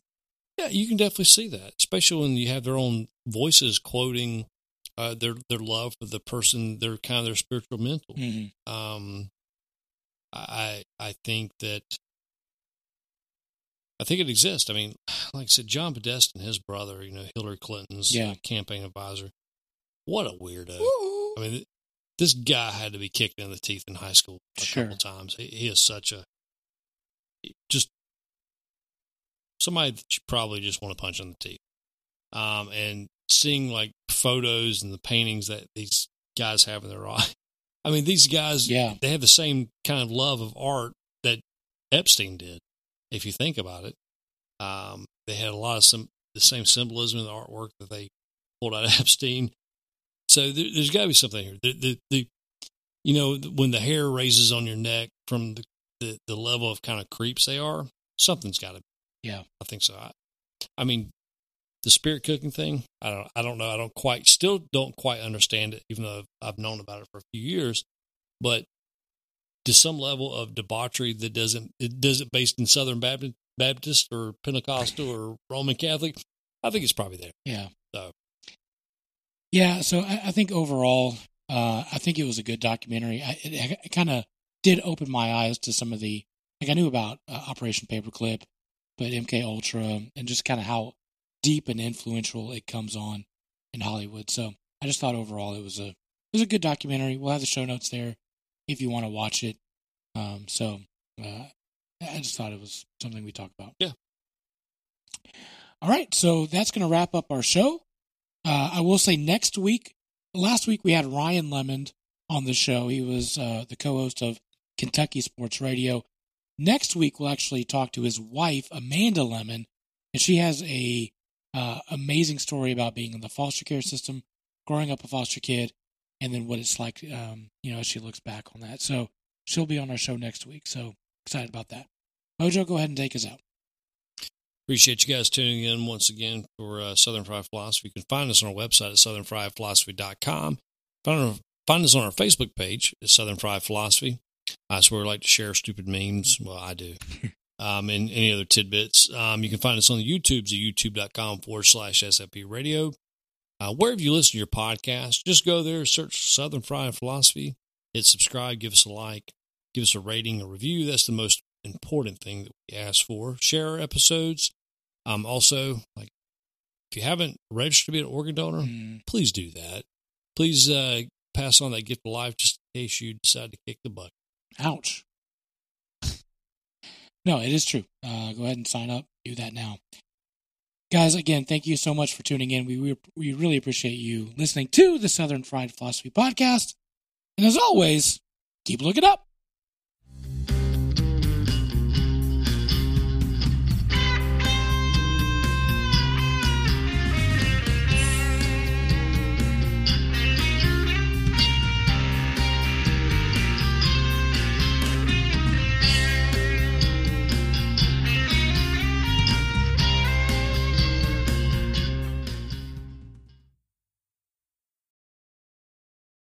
yeah, you can definitely see that, especially when you have their own voices quoting uh, their their love for the person, their kind of their spiritual mentor. Mhm. Um, I I think that I think it exists. I mean, like I said, John Podesta and his brother, you know, Hillary Clinton's Yeah. campaign advisor. What a weirdo! I mean, this guy had to be kicked in the teeth in high school a Sure. couple times. He, he is such a just somebody that you probably just want to punch in the teeth. Um, and seeing like photos and the paintings that these guys have in their eye. I mean, these guys, Yeah. they have the same kind of love of art that Epstein did. If you think about it, um, they had a lot of some the same symbolism in the artwork that they pulled out of Epstein. So there, there's got to be something here. The, the, the, you know, when the hair raises on your neck from the, the, the level of kind of creeps they are, something's got to. Yeah. I think so. I, I mean, the spirit cooking thing. I don't. I don't know. I don't quite. Still don't quite understand it, even though I've, I've known about it for a few years. But to some level of debauchery that doesn't it doesn't based in Southern Baptist, Baptist or Pentecostal or Roman Catholic, I think it's probably there. Yeah. So Yeah, so I, I think overall, uh, I think it was a good documentary. I, it, it kind of did open my eyes to some of the like I knew about uh, Operation Paperclip, but MK Ultra and just kind of how deep and influential it comes on in Hollywood. So I just thought overall it was a it was a good documentary. We'll have the show notes there if you want to watch it. Um, so uh, I just thought it was something we talked about. Yeah. All right, so that's going to wrap up our show. Uh, I will say next week, last week we had Ryan Lemond on the show. He was uh, the co-host of Kentucky Sports Radio. Next week we'll actually talk to his wife Amanda Lemond, and she has a uh, amazing story about being in the foster care system, growing up a foster kid, and then what it's like, um, you know, as she looks back on that. So she'll be on our show next week. So excited about that. Mojo, go ahead and take us out. Appreciate you guys tuning in once again for uh, Southern Fried Philosophy. You can find us on our website at southernfriedphilosophy.com. Find, find us on our Facebook page at Southern Fried Philosophy. That's swear we like to share stupid memes. Well, I do. um, and any other tidbits. Um, you can find us on the YouTubes at youtube.com forward slash SFP radio. Uh, wherever you listen to your podcast, just go there, search Southern Fried Philosophy, hit subscribe, give us a like, give us a rating, a review. That's the most important thing that we ask for. Share our episodes. Um, also, like if you haven't registered to be an organ donor, Mm, please do that. Please uh, pass on that gift of life just in case you decide to kick the bucket. Ouch. No, it is true. Uh, go ahead and sign up. Do that now. Guys, again, thank you so much for tuning in. We, we, we really appreciate you listening to the Southern Fried Philosophy Podcast. And as always, keep looking up.